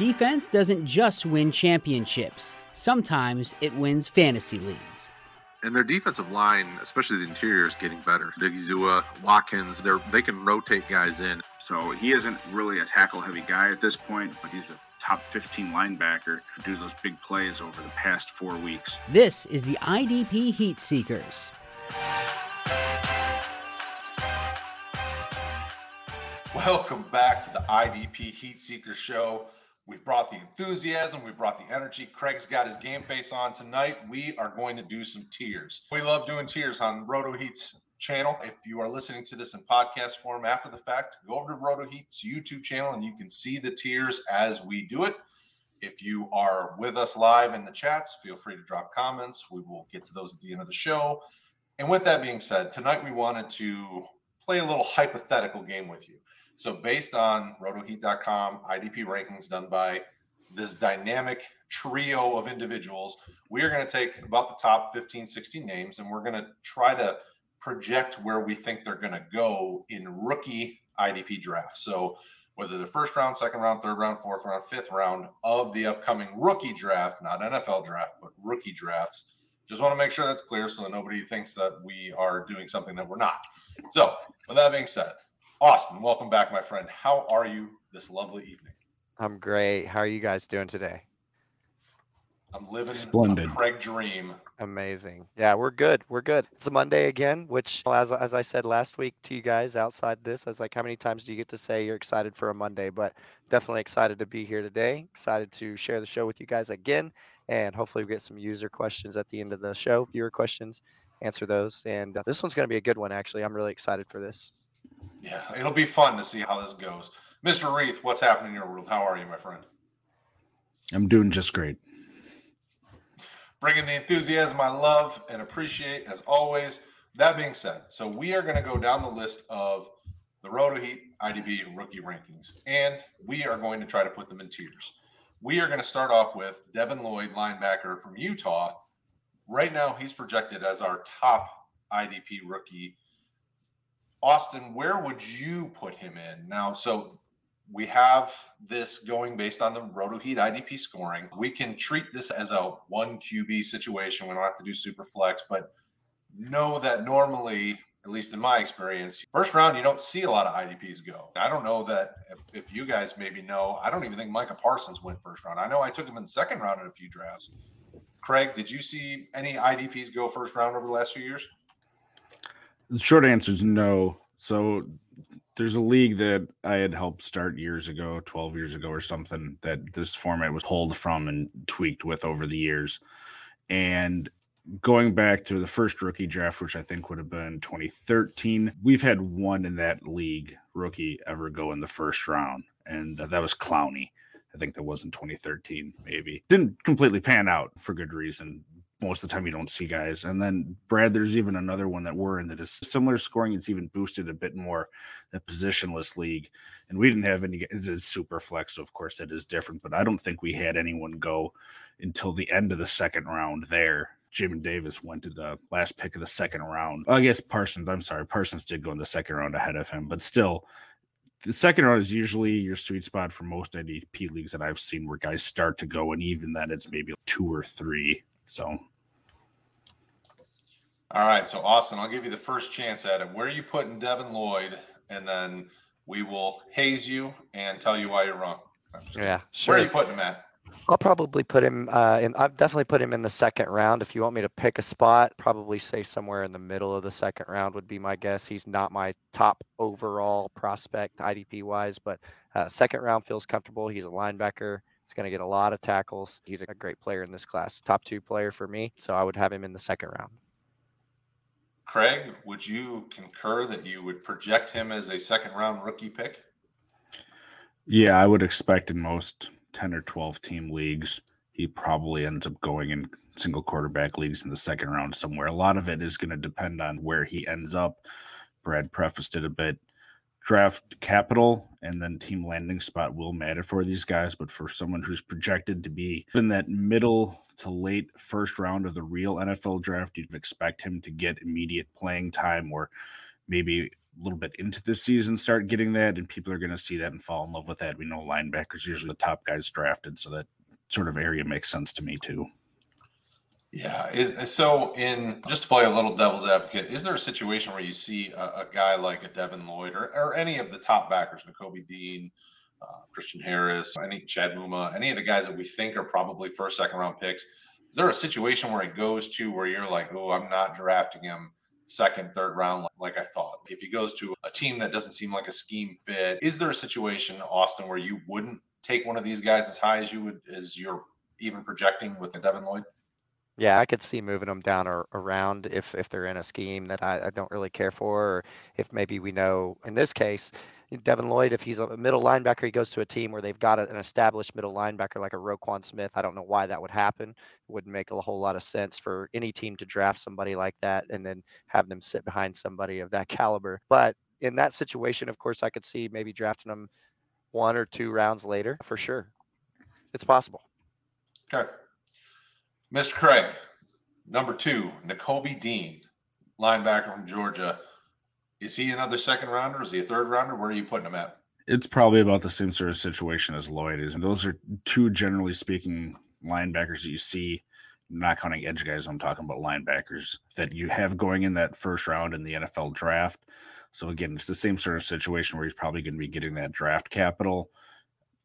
defense doesn't just win championships, sometimes it wins fantasy leagues. And their defensive line, especially the interior, is getting better. Digizua, Watkins—they're they can rotate guys in. So he isn't really a tackle heavy guy at this point, but he's a top 15 linebacker to do those big plays over the past four weeks. This is the IDP Heat Seekers. Welcome back to the IDP Heat Seekers show. We brought the enthusiasm, we brought the energy. Craig's got his game face on tonight. We are going to do some tiers. We love doing tiers on Roto Heat's channel. If you are listening to this in podcast form after the fact, go over to Roto Heat's YouTube channel and you can see the tiers as we do it. If you are with us live in the chats, feel free to drop comments. We will get to those at the end of the show. And with that being said, tonight we wanted to play a little hypothetical game with you. So, based on rotoheat.com IDP rankings done by this dynamic trio of individuals, we are going to take about the top 15, 16 names and we're going to try to project where we think they're going to go in rookie IDP drafts. So, whether the first round, second round, third round, fourth round, fifth round of the upcoming rookie draft, not NFL draft, but rookie drafts. Just want to make sure that's clear so that nobody thinks that we are doing something that we're not. So, with that being said, Austin, welcome back, my friend. How are you this lovely evening? I'm great. How are you guys doing today? I'm living Splendid. a Craig dream. Amazing. Yeah, we're good. We're good. It's a Monday again, which as as I said last week to you guys outside this, I was like, how many times do you get to say you're excited for a Monday? But definitely excited to be here today. Excited to share the show with you guys again, and hopefully we get some user questions at the end of the show, viewer questions, answer those. And uh, this one's going to be a good one. Actually, I'm really excited for this. Yeah, it'll be fun to see how this goes. Mr. Reith, what's happening in your world? How are you, my friend? I'm doing just great. Bringing the enthusiasm I love and appreciate as always. That being said, so we are going to go down the list of the Roto Heat IDP rookie rankings, and we are going to try to put them in tiers. We are going to start off with Devin Lloyd, linebacker from Utah. Right now, he's projected as our top IDP rookie Austin, where would you put him in now? So we have this going based on the Roto Heat IDP scoring. We can treat this as a one QB situation. We don't have to do super flex, but know that normally, at least in my experience, first round you don't see a lot of IDPs go. I don't know that if, if you guys maybe know. I don't even think Micah Parsons went first round. I know I took him in the second round in a few drafts. Craig, did you see any IDPs go first round over the last few years? The short answer is no. So there's a league that I had helped start years ago, 12 years ago or something, that this format was pulled from and tweaked with over the years. And going back to the first rookie draft, which I think would have been 2013, we've had one in that league rookie ever go in the first round, and that was Clowney. I think that was in 2013, maybe. Didn't completely pan out for good reason, most of the time you don't see guys. And then Brad, there's even another one that we're in that is similar scoring. It's even boosted a bit more the positionless league. And we didn't have any it is super flex, so of course that is different. But I don't think we had anyone go until the end of the second round there. Jamin Davis went to the last pick of the second round. I guess Parsons, I'm sorry, Parsons did go in the second round ahead of him, but still the second round is usually your sweet spot for most IDP leagues that I've seen where guys start to go, and even then it's maybe two or three. So all right, so Austin, I'll give you the first chance at it. Where are you putting Devin Lloyd? And then we will haze you and tell you why you're wrong. Yeah, sure. Where are you putting him at? I'll probably put him uh, in. I've definitely put him in the second round. If you want me to pick a spot, probably say somewhere in the middle of the second round would be my guess. He's not my top overall prospect IDP wise, but uh, second round feels comfortable. He's a linebacker. He's going to get a lot of tackles. He's a great player in this class. Top two player for me. So I would have him in the second round. Craig, would you concur that you would project him as a second round rookie pick? Yeah, I would expect in most 10 or 12 team leagues, he probably ends up going in single quarterback leagues in the second round somewhere. A lot of it is going to depend on where he ends up. Brad prefaced it a bit draft capital and then team landing spot will matter for these guys. But for someone who's projected to be in that middle to late first round of the real NFL draft, you'd expect him to get immediate playing time or maybe a little bit into the season start getting that, and people are going to see that and fall in love with that. We know linebackers usually the top guys drafted, so that sort of area makes sense to me too. Yeah. Is so in just to play a little devil's advocate, is there a situation where you see a, a guy like a Devin Lloyd or, or any of the top backers, Nakobe Dean, uh, Christian Harris, any Chad Muma, any of the guys that we think are probably first, second round picks? Is there a situation where it goes to where you're like, oh, I'm not drafting him second, third round like, like I thought? If he goes to a team that doesn't seem like a scheme fit, is there a situation, Austin, where you wouldn't take one of these guys as high as you would as you're even projecting with Devin Lloyd? Yeah, I could see moving them down or around if if they're in a scheme that I, I don't really care for, or if maybe we know in this case, Devin Lloyd, if he's a middle linebacker, he goes to a team where they've got an established middle linebacker like a Roquan Smith. I don't know why that would happen. It wouldn't make a whole lot of sense for any team to draft somebody like that and then have them sit behind somebody of that caliber. But in that situation, of course, I could see maybe drafting them one or two rounds later for sure. It's possible. Okay. Mr. Craig, number two, Nakobe Dean, linebacker from Georgia. Is he another second rounder? Is he a third rounder? Where are you putting him at? It's probably about the same sort of situation as Lloyd is. And those are two, generally speaking, linebackers that you see, not counting edge guys, I'm talking about linebackers that you have going in that first round in the NFL draft. So again, it's the same sort of situation where he's probably going to be getting that draft capital.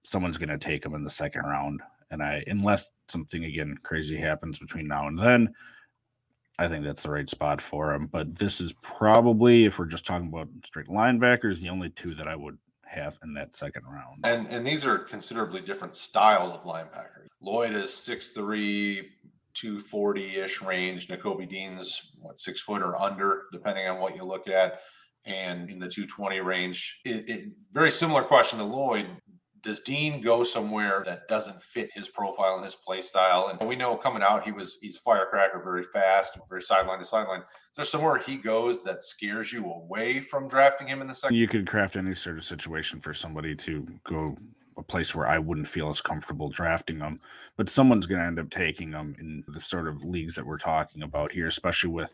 Someone's going to take him in the second round. And I, unless something again crazy happens between now and then, I think that's the right spot for him. But this is probably, if we're just talking about straight linebackers, the only two that I would have in that second round. And and these are considerably different styles of linebackers. Lloyd is 6'3, 240-ish range. Nakobe Dean's what six foot or under, depending on what you look at. And in the 220 range, it, it, very similar question to Lloyd does Dean go somewhere that doesn't fit his profile and his play style? And we know coming out, he was he's a firecracker, very fast, very sideline to sideline. Is there somewhere he goes that scares you away from drafting him in the second? You could craft any sort of situation for somebody to go a place where I wouldn't feel as comfortable drafting them, but someone's going to end up taking them in the sort of leagues that we're talking about here, especially with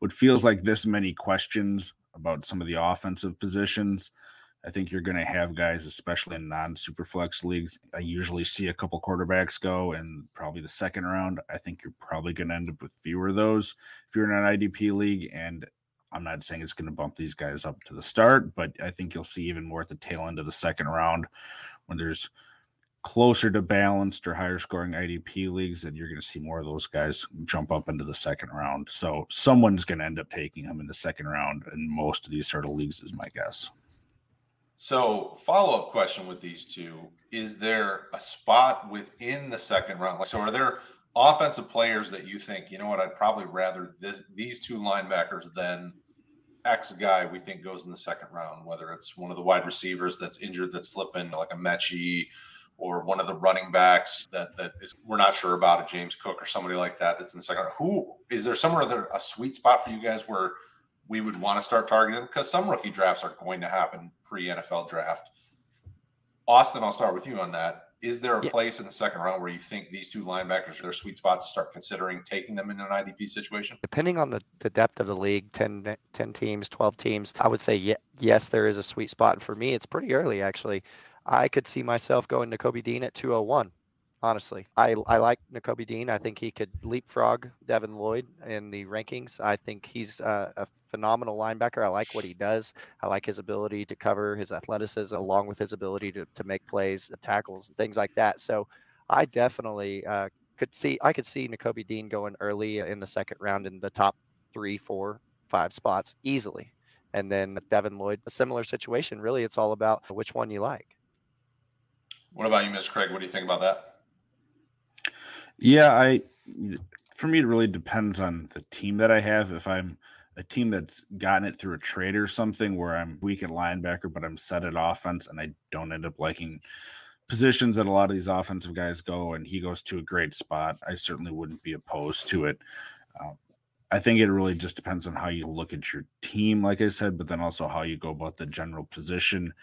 what feels like this many questions about some of the offensive positions. I think you're going to have guys, especially in non superflex leagues. I usually see a couple quarterbacks go in probably the second round. I think you're probably going to end up with fewer of those if you're in an IDP league. And I'm not saying it's going to bump these guys up to the start, but I think you'll see even more at the tail end of the second round when there's closer to balanced or higher scoring IDP leagues that you're going to see more of those guys jump up into the second round. So someone's going to end up taking them in the second round in most of these sort of leagues, is my guess. So, follow up question with these two is there a spot within the second round? Like, So, are there offensive players that you think, you know what, I'd probably rather this, these two linebackers than X guy we think goes in the second round, whether it's one of the wide receivers that's injured that's slipping, like a Metchie, or one of the running backs that that is we're not sure about, a James Cook or somebody like that that's in the second. round. Who is there somewhere there a sweet spot for you guys where we would want to start targeting because some rookie drafts are going to happen pre NFL draft. Austin, I'll start with you on that. Is there a yeah. place in the second round where you think these two linebackers are their sweet spot to start considering taking them in an IDP situation? Depending on the, the depth of the league, 10, 10 teams, 12 teams, I would say ye- yes, there is a sweet spot. And for me, it's pretty early, actually. I could see myself going to Kobe Dean at 201 honestly. I, I like Nakobe Dean. I think he could leapfrog Devin Lloyd in the rankings. I think he's uh, a phenomenal linebacker. I like what he does. I like his ability to cover, his athleticism, along with his ability to, to make plays, uh, tackles, things like that. So I definitely uh, could see, I could see Nakobe Dean going early in the second round in the top three, four, five spots easily. And then Devin Lloyd, a similar situation. Really, it's all about which one you like. What about you, Mr. Craig? What do you think about that? Yeah, I for me it really depends on the team that I have. If I'm a team that's gotten it through a trade or something where I'm weak at linebacker, but I'm set at offense and I don't end up liking positions that a lot of these offensive guys go and he goes to a great spot, I certainly wouldn't be opposed to it. Um, I think it really just depends on how you look at your team, like I said, but then also how you go about the general position.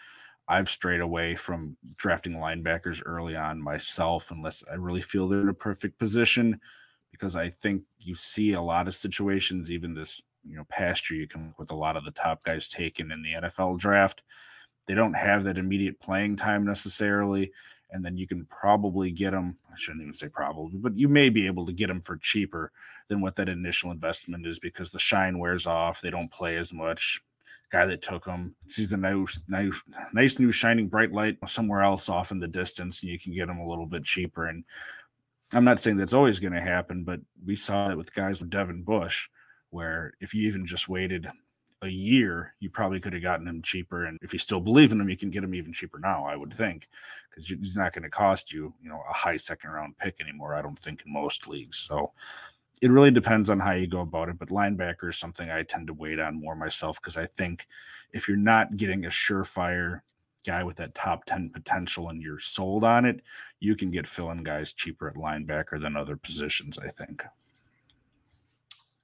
I've strayed away from drafting linebackers early on myself unless I really feel they're in a perfect position because I think you see a lot of situations, even this you know pasture you can with a lot of the top guys taken in the NFL draft. They don't have that immediate playing time necessarily, and then you can probably get them. I shouldn't even say probably, but you may be able to get them for cheaper than what that initial investment is because the shine wears off. They don't play as much. Guy that took him sees the nice, nice, nice new shining bright light somewhere else off in the distance, and you can get him a little bit cheaper. And I'm not saying that's always going to happen, but we saw it with guys like Devin Bush, where if you even just waited a year, you probably could have gotten him cheaper. And if you still believe in him, you can get him even cheaper now, I would think, because he's not going to cost you, you know, a high second round pick anymore. I don't think in most leagues. So it really depends on how you go about it. But linebacker is something I tend to wait on more myself because I think if you're not getting a surefire guy with that top 10 potential and you're sold on it, you can get fill-in guys cheaper at linebacker than other positions, I think.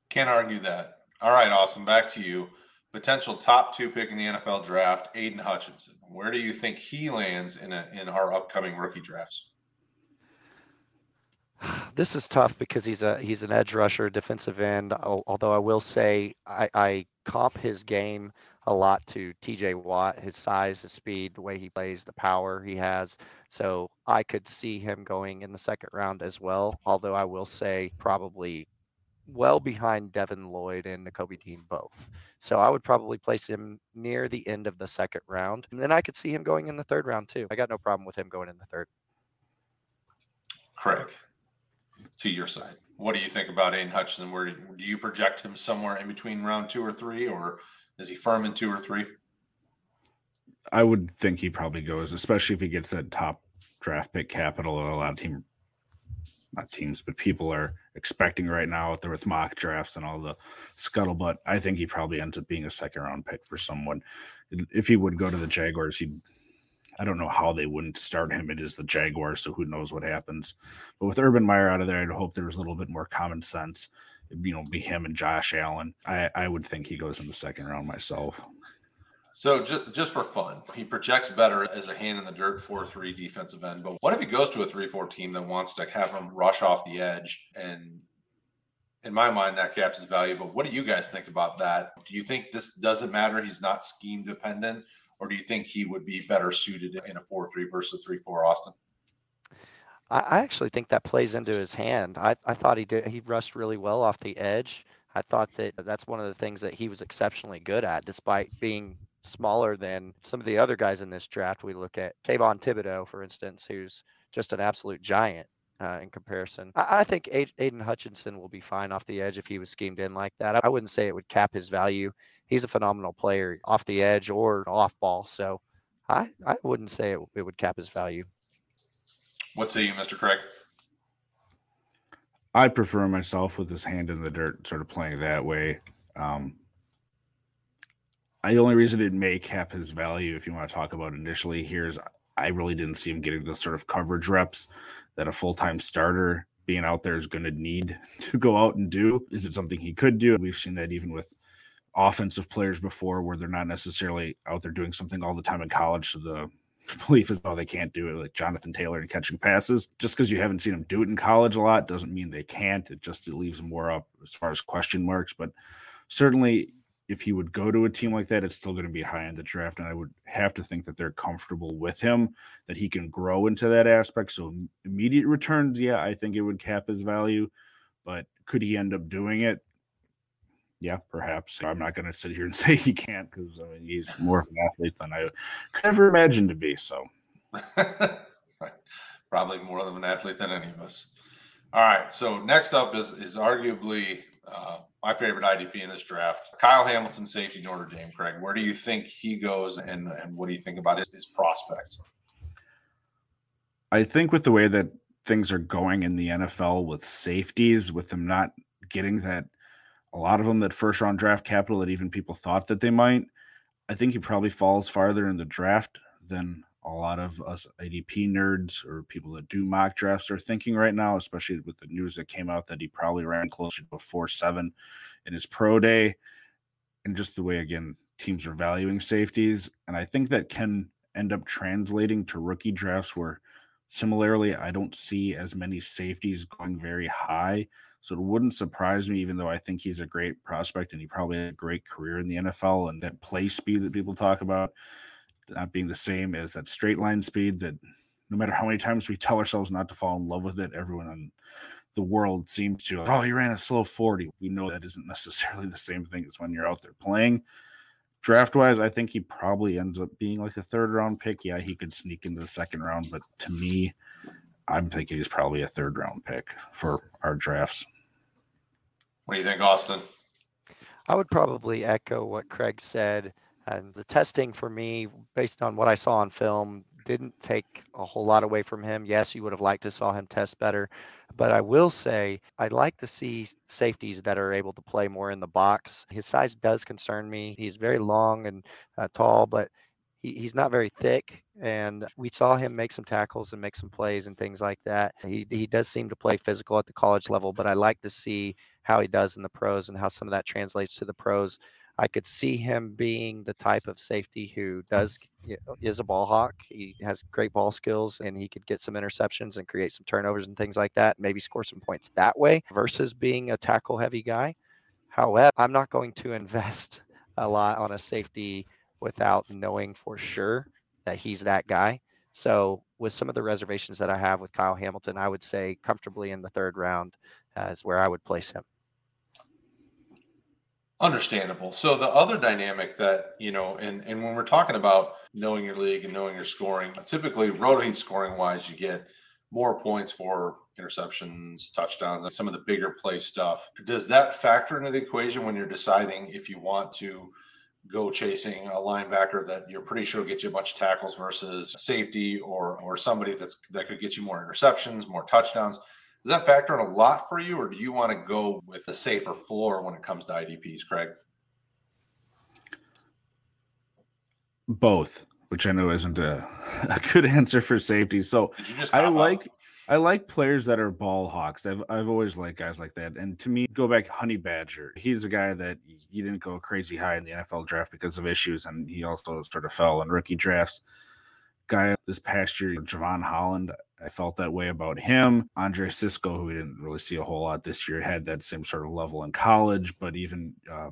Can't argue that. All right, Austin, back to you. Potential top two pick in the NFL draft, Aidan Hutchinson. Where do you think he lands in a, in our upcoming rookie drafts? This is tough because he's a he's an edge rusher, defensive end. Although I will say I, I comp his game a lot to TJ Watt, his size, his speed, the way he plays, the power he has. So I could see him going in the second round as well. Although I will say probably well behind Devin Lloyd and Nakobe Dean both. So I would probably place him near the end of the second round. And then I could see him going in the third round too. I got no problem with him going in the third. Craig, to your side, what do you think about Aidan Hutchinson? Where do you project him somewhere in between round two or three, or is he firm in two or three? I would think he probably goes, especially if he gets that top draft pick capital. A lot of team, not teams, but people are expecting right now out there with mock drafts and all the scuttlebutt. I think he probably ends up being a second round pick for someone. If he would go to the Jaguars, he'd. I don't know how they wouldn't start him. It is the Jaguars, so who knows what happens. But with Urban Meyer out of there, I'd hope there was a little bit more common sense you know, be him and Josh Allen. I, I would think he goes in the second round myself. So just, just for fun, he projects better as a hand in the dirt 4-3 defensive end. But what if he goes to a 3-4 team that wants to have him rush off the edge? And in my mind, that caps his value. But what do you guys think about that? Do you think this doesn't matter? He's not scheme dependent, or do you think he would be better suited in a 4-3 versus a 3-4 Austin? I, I actually think that plays into his hand. I, I thought he did he rushed really well off the edge. I thought that that's one of the things that he was exceptionally good at, despite being smaller than some of the other guys in this draft. We look at Kayvon Thibodeaux, for instance, who's just an absolute giant uh, in comparison. I, I think Aidan Hutchinson will be fine off the edge if he was schemed in like that. I wouldn't say it would cap his value. He's a phenomenal player off the edge or off ball. So I, I wouldn't say it, it would cap his value. What say you, Mr. Craig? I prefer myself with his hand in the dirt, sort of playing that way. Um, I, the only reason it may cap his value, if you want to talk about initially, here is I really didn't see him getting the sort of coverage reps that a full time starter being out there is going to need to go out and do. Is it something he could do? We've seen that even with offensive players before, where they're not necessarily out there doing something all the time in college. So the belief is oh they can't do it like Jonathan Taylor and catching passes. Just because you haven't seen them do it in college a lot doesn't mean they can't. It just it leaves more up as far as question marks. But certainly if he would go to a team like that, it's still going to be high in the draft. And I would have to think that they're comfortable with him, that he can grow into that aspect. So immediate returns, yeah, I think it would cap his value. But could he end up doing it? Yeah, perhaps. I'm not going to sit here and say he can't because I mean he's more of an athlete than I could ever imagine to be. So, probably more of an athlete than any of us. All right. So next up is is arguably uh, my favorite IDP in this draft, Kyle Hamilton, safety Notre Dame. Craig, where do you think he goes, and and what do you think about his, his prospects? I think with the way that things are going in the NFL with safeties, with them not getting that a lot of them that first round draft capital that even people thought that they might. I think he probably falls farther in the draft than a lot of us IDP nerds or people that do mock drafts are thinking right now, especially with the news that came out that he probably ran closer to a 4 7 in his pro day. And just the way, again, teams are valuing safeties. And I think that can end up translating to rookie drafts where similarly, I don't see as many safeties going very high. So it wouldn't surprise me, even though I think he's a great prospect and he probably had a great career in the NFL and that play speed that people talk about not being the same as that straight line speed that no matter how many times we tell ourselves not to fall in love with it, everyone on the world seems to, oh, he ran a slow 40. We know that isn't necessarily the same thing as when you're out there playing. Draft wise, I think he probably ends up being like a third round pick. Yeah, he could sneak into the second round, but to me, I'm thinking he's probably a third round pick for our drafts. What do you think, Austin? I would probably echo what Craig said. And the testing for me, based on what I saw on film, didn't take a whole lot away from him. Yes, you would have liked to saw him test better, but I will say I'd like to see safeties that are able to play more in the box. His size does concern me. He's very long and uh, tall, but he, he's not very thick. And we saw him make some tackles and make some plays and things like that. He he does seem to play physical at the college level, but I like to see how he does in the pros and how some of that translates to the pros. I could see him being the type of safety who does is a ball hawk. He has great ball skills and he could get some interceptions and create some turnovers and things like that. Maybe score some points that way versus being a tackle heavy guy. However, I'm not going to invest a lot on a safety without knowing for sure that he's that guy. So, with some of the reservations that I have with Kyle Hamilton, I would say comfortably in the third round uh, is where I would place him. Understandable. So the other dynamic that, you know, and, and when we're talking about knowing your league and knowing your scoring, typically rotating scoring wise, you get more points for interceptions, touchdowns, some of the bigger play stuff. Does that factor into the equation when you're deciding if you want to go chasing a linebacker that you're pretty sure get you a bunch of tackles versus safety or or somebody that's that could get you more interceptions, more touchdowns? Does that factor in a lot for you, or do you want to go with a safer floor when it comes to IDPs, Craig? Both, which I know isn't a, a good answer for safety. So I like I like players that are ball hawks. I've I've always liked guys like that. And to me, go back Honey Badger. He's a guy that he didn't go crazy high in the NFL draft because of issues, and he also sort of fell in rookie drafts. Guy this past year, Jevon Holland. I felt that way about him. Andre Cisco, who we didn't really see a whole lot this year, had that same sort of level in college, but even uh,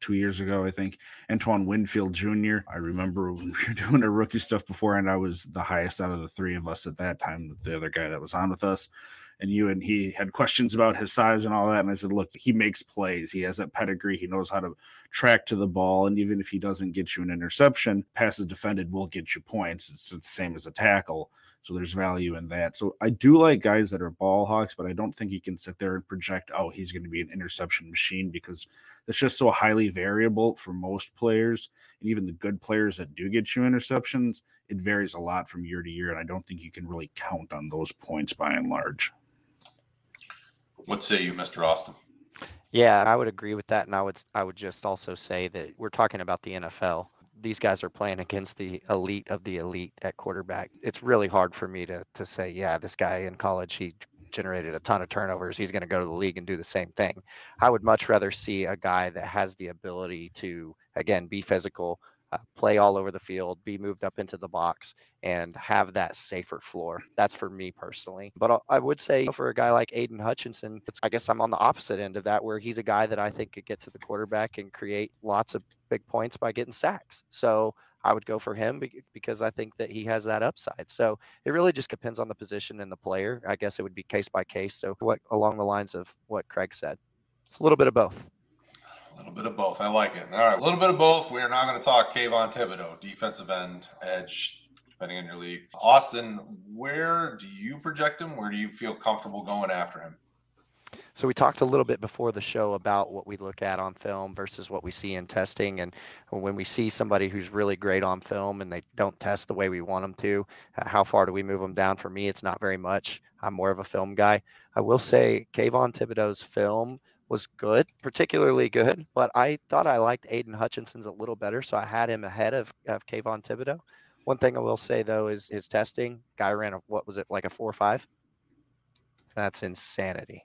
two years ago, I think. Antoine Winfield Jr. I remember when we were doing our rookie stuff before, and I was the highest out of the three of us at that time, the other guy that was on with us and you and he had questions about his size and all that. And I said, look, he makes plays. He has that pedigree. He knows how to track to the ball. And even if he doesn't get you an interception, passes defended will get you points. It's, the same as a tackle. So there's value in that. So I do like guys that are ball hawks, but I don't think he can sit there and project, oh, he's going to be an interception machine because it's just so highly variable for most players. And even the good players that do get you interceptions, it varies a lot from year to year. And I don't think you can really count on those points by and large. What say you, Mr. Austin? Yeah, I would agree with that, and I would I would just also say that we're talking about the NFL. These guys are playing against the elite of the elite at quarterback. It's really hard for me to to say, yeah, this guy in college he generated a ton of turnovers. He's going to go to the league and do the same thing. I would much rather see a guy that has the ability to again be physical, Uh, play all over the field, be moved up into the box, and have that safer floor. That's for me personally. But I would say for a guy like Aidan Hutchinson, I guess I'm on the opposite end of that, where he's a guy that I think could get to the quarterback and create lots of big points by getting sacks. So I would go for him because I think that he has that upside. So it really just depends on the position and the player. I guess it would be case by case. So what along the lines of what Craig said, it's a little bit of both. A little bit of both. I like it. All right, a little bit of both. We are not going to talk Kayvon Thibodeaux, defensive end, edge, depending on your league. Austin, where do you project him? Where do you feel comfortable going after him? So we talked a little bit before the show about what we look at on film versus what we see in testing, and when we see somebody who's really great on film and they don't test the way we want them to, uh, how far do we move them down? For me, it's not very much. I'm more of a film guy. I will say Kayvon Thibodeaux's film was good, particularly good, but I thought I liked Aidan Hutchinson's a little better, so I had him ahead of, of Kayvon Thibodeaux. One thing I will say though is his testing. Guy ran a what was it like a four or five? That's insanity.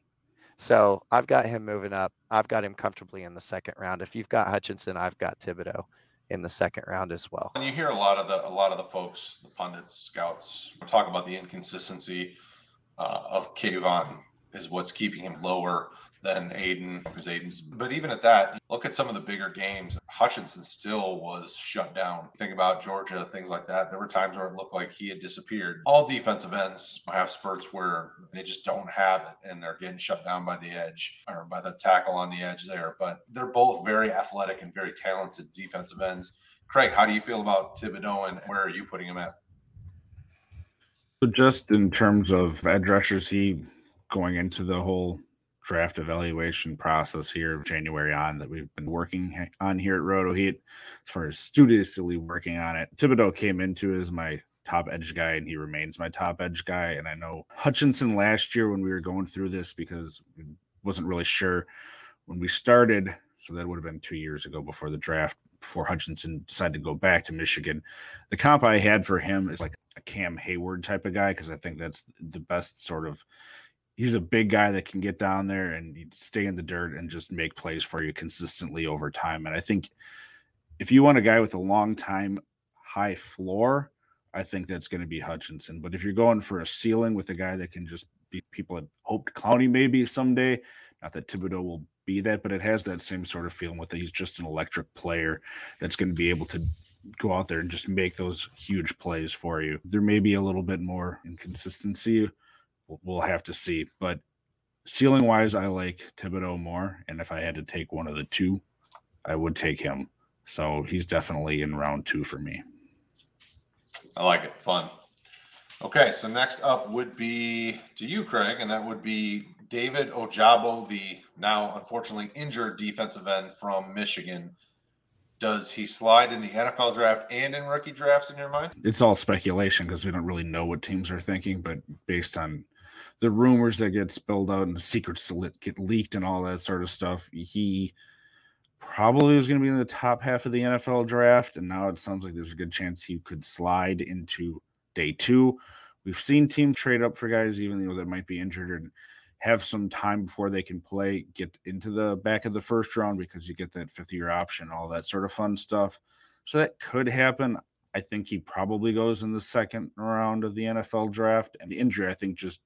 So I've got him moving up. I've got him comfortably in the second round. If you've got Hutchinson, I've got Thibodeaux in the second round as well. And you hear a lot of the a lot of the folks, the pundits, scouts, talk about the inconsistency uh, of Kayvon is what's keeping him lower than Aidan because Aidan's. But even at that, look at some of the bigger games. Hutchinson still was shut down. Think about Georgia, things like that. There were times where it looked like he had disappeared. All defensive ends have spurts where they just don't have it and they're getting shut down by the edge or by the tackle on the edge there. But they're both very athletic and very talented defensive ends. Craig, how do you feel about Thibodeaux and where are you putting him at? So just in terms of edge rushers, he going into the whole draft evaluation process here of January on that we've been working on here at Roto Heat as far as studiously working on it. Thibodeaux came into as my top edge guy and he remains my top edge guy. And I know Hutchinson last year when we were going through this because wasn't really sure when we started. So that would have been two years ago before the draft, before Hutchinson decided to go back to Michigan. The comp I had for him is like a Cam Heyward type of guy because I think that's the best sort of he's a big guy that can get down there and stay in the dirt and just make plays for you consistently over time. And I think if you want a guy with a long time high floor, I think that's going to be Hutchinson. But if you're going for a ceiling with a guy that can just be people had hoped Clowney maybe someday, not that Thibodeaux will be that, but it has that same sort of feeling with it. He's just an electric player that's going to be able to go out there and just make those huge plays for you. There may be a little bit more inconsistency we'll have to see. But ceiling wise, I like Thibodeaux more. And if I had to take one of the two, I would take him. So he's definitely in round two for me. I like it. Fun. Okay, so next up would be to you, Craig, and that would be David Ojabo, the now unfortunately injured defensive end from Michigan. Does he slide in the NFL draft and in rookie drafts in your mind? It's all speculation because we don't really know what teams are thinking, but based on the rumors that get spilled out and the secrets get leaked and all that sort of stuff. He probably was going to be in the top half of the NFL draft, and now it sounds like there's a good chance he could slide into day two. We've seen teams trade up for guys, even though that might be injured and have some time before they can play, get into the back of the first round because you get that fifth year option, all that sort of fun stuff. So that could happen. I think he probably goes in the second round of the NFL draft. And the injury, I think, just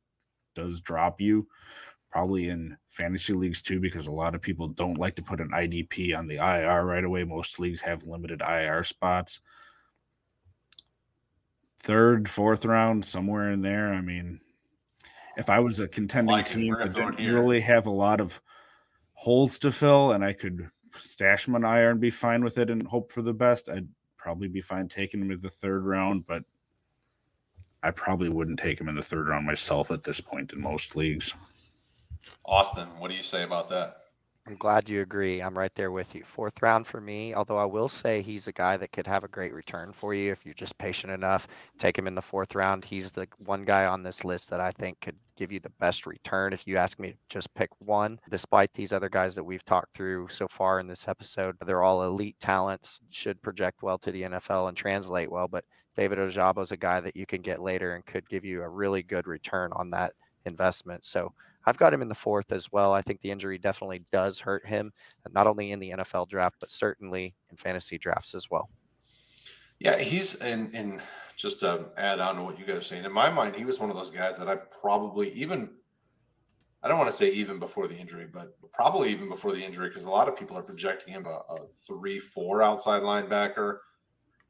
does drop you, probably in fantasy leagues too, because a lot of people don't like to put an IDP on the IR right away. Most leagues have limited IR spots. Third, fourth round, somewhere in there. I mean, if I was a contending like team that didn't really have a lot of holes to fill and I could stash him on IR and be fine with it and hope for the best, I'd probably be fine taking him in the third round. But I probably wouldn't take him in the third round myself at this point in most leagues. Austin, what do you say about that? I'm glad you agree. I'm right there with you. Fourth round for me, although I will say he's a guy that could have a great return for you if you're just patient enough. Take him in the fourth round. He's the one guy on this list that I think could give you the best return if you ask me to just pick one. Despite these other guys that we've talked through so far in this episode, they're all elite talents, should project well to the NFL and translate well. But David Ojabo is a guy that you can get later and could give you a really good return on that investment. So I've got him in the fourth as well. I think the injury definitely does hurt him, not only in the NFL draft, but certainly in fantasy drafts as well. Yeah, he's in in just to add on to what you guys are saying. In my mind, he was one of those guys that I probably even I don't want to say even before the injury, but probably even before the injury, because a lot of people are projecting him a, a three, four outside linebacker.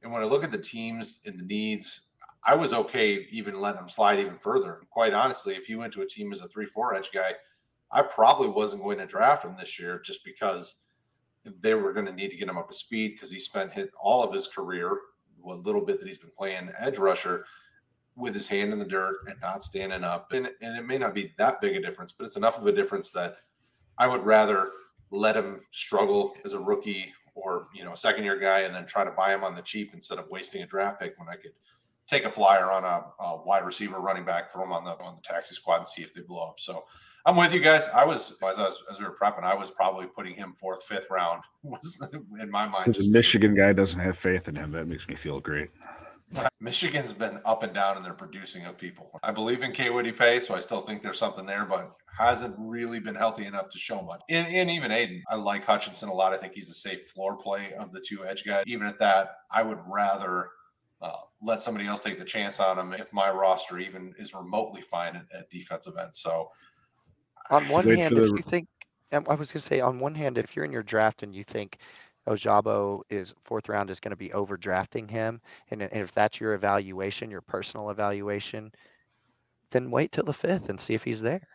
And when I look at the teams and the needs, I was okay even letting him slide even further. Quite honestly, if you went to a team as a three, four edge guy, I probably wasn't going to draft him this year just because they were going to need to get him up to speed because he spent all of his career, a little bit that he's been playing edge rusher with his hand in the dirt and not standing up. And, and it may not be that big a difference, but it's enough of a difference that I would rather let him struggle as a rookie or you know a second year guy and then try to buy him on the cheap instead of wasting a draft pick when I could take a flyer on a, a wide receiver running back, throw him on the on the taxi squad and see if they blow up. So I'm with you guys. I was as, I was, as we were prepping, I was probably putting him fourth, fifth round was in my mind. So the Michigan guy doesn't have faith in him. That makes me feel great. Michigan's been up and down in their producing of people. I believe in Kwity Paye, so I still think there's something there, but hasn't really been healthy enough to show much. And, and even Aidan, I like Hutchinson a lot. I think he's a safe floor play of the two edge guys. Even at that, I would rather uh, let somebody else take the chance on him if my roster even is remotely fine at, at defensive end. So On one Wait hand, if the- you think, um, I was going to say, on one hand, if you're in your draft and you think Ojabo is fourth round is going to be overdrafting him, and, and if that's your evaluation, your personal evaluation, then wait till the fifth and see if he's there.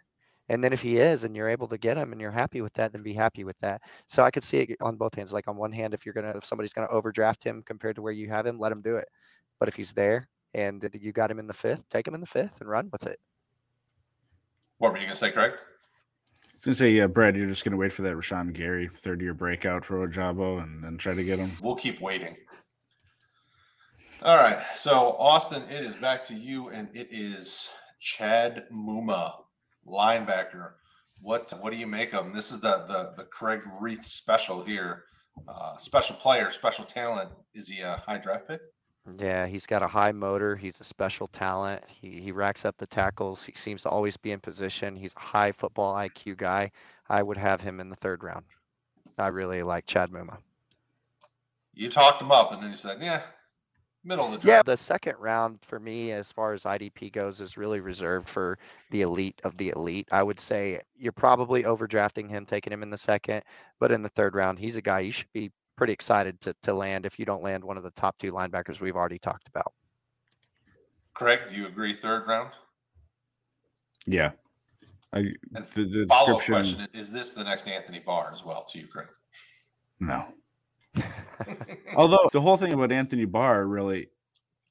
And then if he is, and you're able to get him, and you're happy with that, then be happy with that. So I could see it on both hands. Like on one hand, if you're gonna, if somebody's gonna overdraft him compared to where you have him, let him do it. But if he's there and you got him in the fifth, take him in the fifth and run with it. What were you going to say, Craig? Was gonna say, yeah, Brad, you're just gonna wait for that Rashan Gary third year breakout for Ojabo and then try to get him. We'll keep waiting. All right. So, Austin, it is back to you, and it is Chad Muma, linebacker. What what do you make of him? This is the the, the Craig Reith special here. Uh, special player, special talent. Is he a high draft pick? Yeah, he's got a high motor. He's a special talent. He he racks up the tackles. He seems to always be in position. He's a high football IQ guy. I would have him in the third round. I really like Chad Muma. You talked him up, and then you said, "Yeah, middle of the draft." Yeah, the second round for me, as far as IDP goes, is really reserved for the elite of the elite. I would say you're probably overdrafting him, taking him in the second, but in the third round, he's a guy you should be pretty excited to, to land if you don't land one of the top two linebackers we've already talked about. Craig, do you agree? Third round. Yeah. I And the, the follow up description question: is, is this the next Anthony Barr as well? To you, Craig. no. Although the whole thing about Anthony Barr really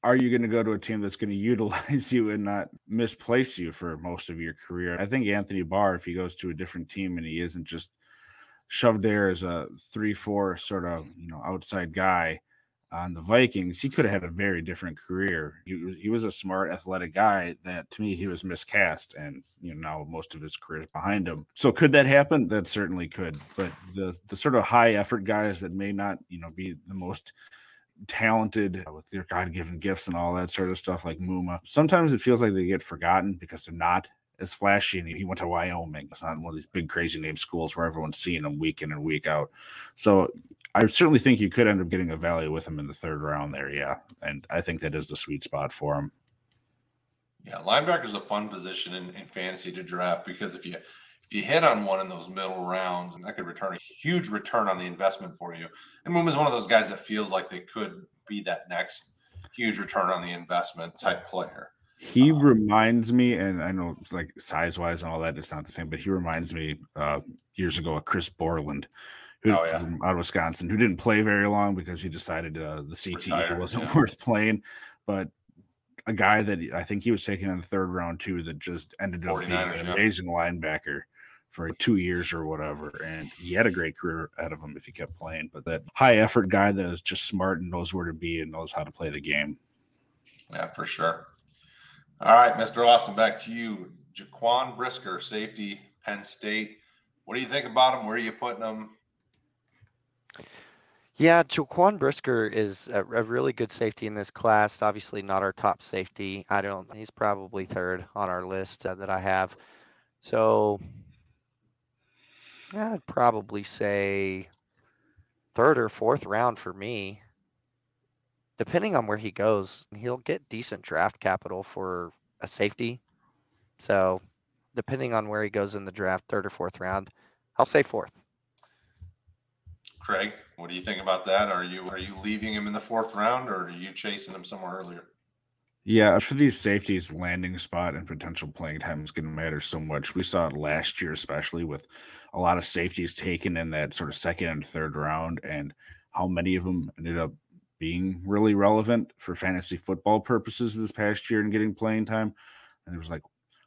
are you going to go to a team that's going to utilize you and not misplace you for most of your career? I think Anthony Barr, if he goes to a different team and he isn't just shoved there as a three-four sort of mm-hmm. you know outside guy on the Vikings, he could have had a very different career. He was he was a smart, athletic guy that to me he was miscast, and you know now most of his career is behind him. So could that happen? That certainly could. But the the sort of high effort guys that may not you know be the most talented with their God given gifts and all that sort of stuff, like Muma. Sometimes it feels like they get forgotten because they're not as flashy. And he went to Wyoming. It's not one of these big crazy name schools where everyone's seeing him week in and week out. So I certainly think you could end up getting a value with him in the third round there. Yeah. And I think that is the sweet spot for him. Yeah, linebacker is a fun position in, in fantasy to draft because if you if you hit on one in those middle rounds, and that could return a huge return on the investment for you. And Moom is one of those guys that feels like they could be that next huge return on the investment type player. He Um, reminds me, and I know like size wise and all that, it's not the same, but he reminds me uh, years ago of Chris Borland, who Oh, yeah. from out of Wisconsin, who didn't play very long because he decided uh, the CTE Retired, wasn't yeah. worth playing. But a guy that I think he was taken in the third round too, that just ended up being 49ers, an yeah. amazing linebacker for two years or whatever. And he had a great career out of him if he kept playing. But that high effort guy that is just smart and knows where to be and knows how to play the game. Yeah, for sure. All right, Mr. Austin, back to you. Jaquan Brisker, safety, Penn State. What do you think about him? Where are you putting him? Yeah, Jaquan Brisker is a, a really good safety in this class. Obviously, not our top safety. I don't. He's probably third on our list uh, that I have. So, yeah, I'd probably say third or fourth round for me. Depending on where he goes, he'll get decent draft capital for a safety. So, depending on where he goes in the draft, third or fourth round, I'll say fourth. Craig, what do you think about that? Are you are you leaving him in the fourth round or are you chasing him somewhere earlier? Yeah, for these safeties, landing spot and potential playing time is going to matter so much. We saw it last year, especially with a lot of safeties taken in that sort of second and third round, and how many of them ended up being really relevant for fantasy football purposes this past year and getting playing time. And there was like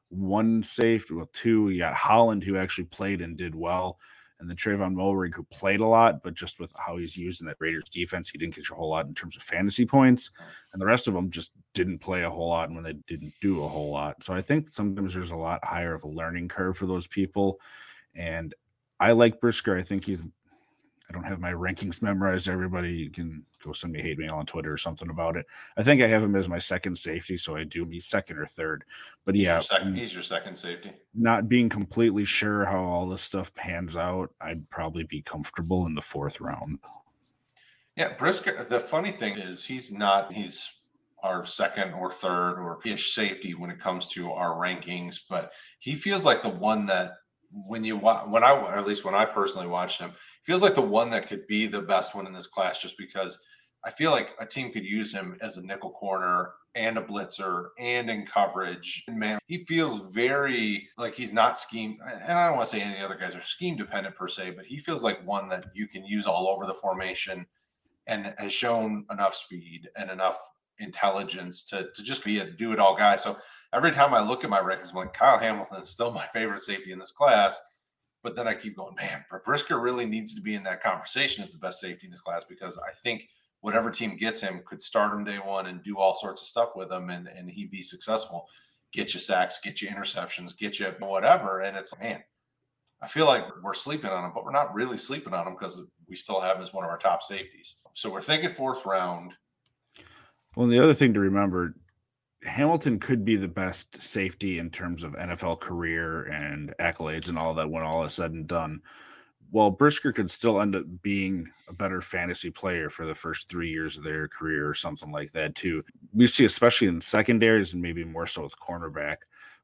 one safe, well, two. You got Holland, who actually played and did well, and then Tre'von Moehrig, who played a lot, but just with how he's used in that Raiders defense, he didn't get a whole lot in terms of fantasy points and the rest of them just didn't play a whole lot and when they didn't do a whole lot. So I think sometimes there's a lot higher of a learning curve for those people. And I like Brisker. I think he's I don't have my rankings memorized. Everybody can go send me hate mail on Twitter or something about it. I think I have him as my second safety, so I do me second or third. But He's yeah, your second, mm, he's your second safety. not being completely sure how all this stuff pans out, I'd probably be comfortable in the fourth round. Yeah, Brisker. The funny thing is, he's not. He's our second or third or ish safety when it comes to our rankings, but he feels like the one that when you watch, when I or at least when I personally watched him, feels like the one that could be the best one in this class, just because I feel like a team could use him as a nickel corner and a blitzer and in coverage. And man, he feels very like he's not scheme. And I don't want to say any other guys are scheme dependent per se, but he feels like one that you can use all over the formation and has shown enough speed and enough intelligence to, to just be a do it all guy. So every time I look at my records, I'm like, Kyle Hamilton is still my favorite safety in this class. But then I keep going, man, Brisker really needs to be in that conversation as the best safety in this class because I think whatever team gets him could start him day one and do all sorts of stuff with him and, and he'd be successful. Get you sacks, get you interceptions, get you whatever. And it's man, I feel like we're sleeping on him, but we're not really sleeping on him because we still have him as one of our top safeties. So we're thinking fourth round. Well, the other thing to remember, Hamilton could be the best safety in terms of NFL career and accolades and all that when all is said and done. Well, Brisker could still end up being a better fantasy player for the first three years of their career or something like that, too. We see, especially in secondaries and maybe more so with cornerback,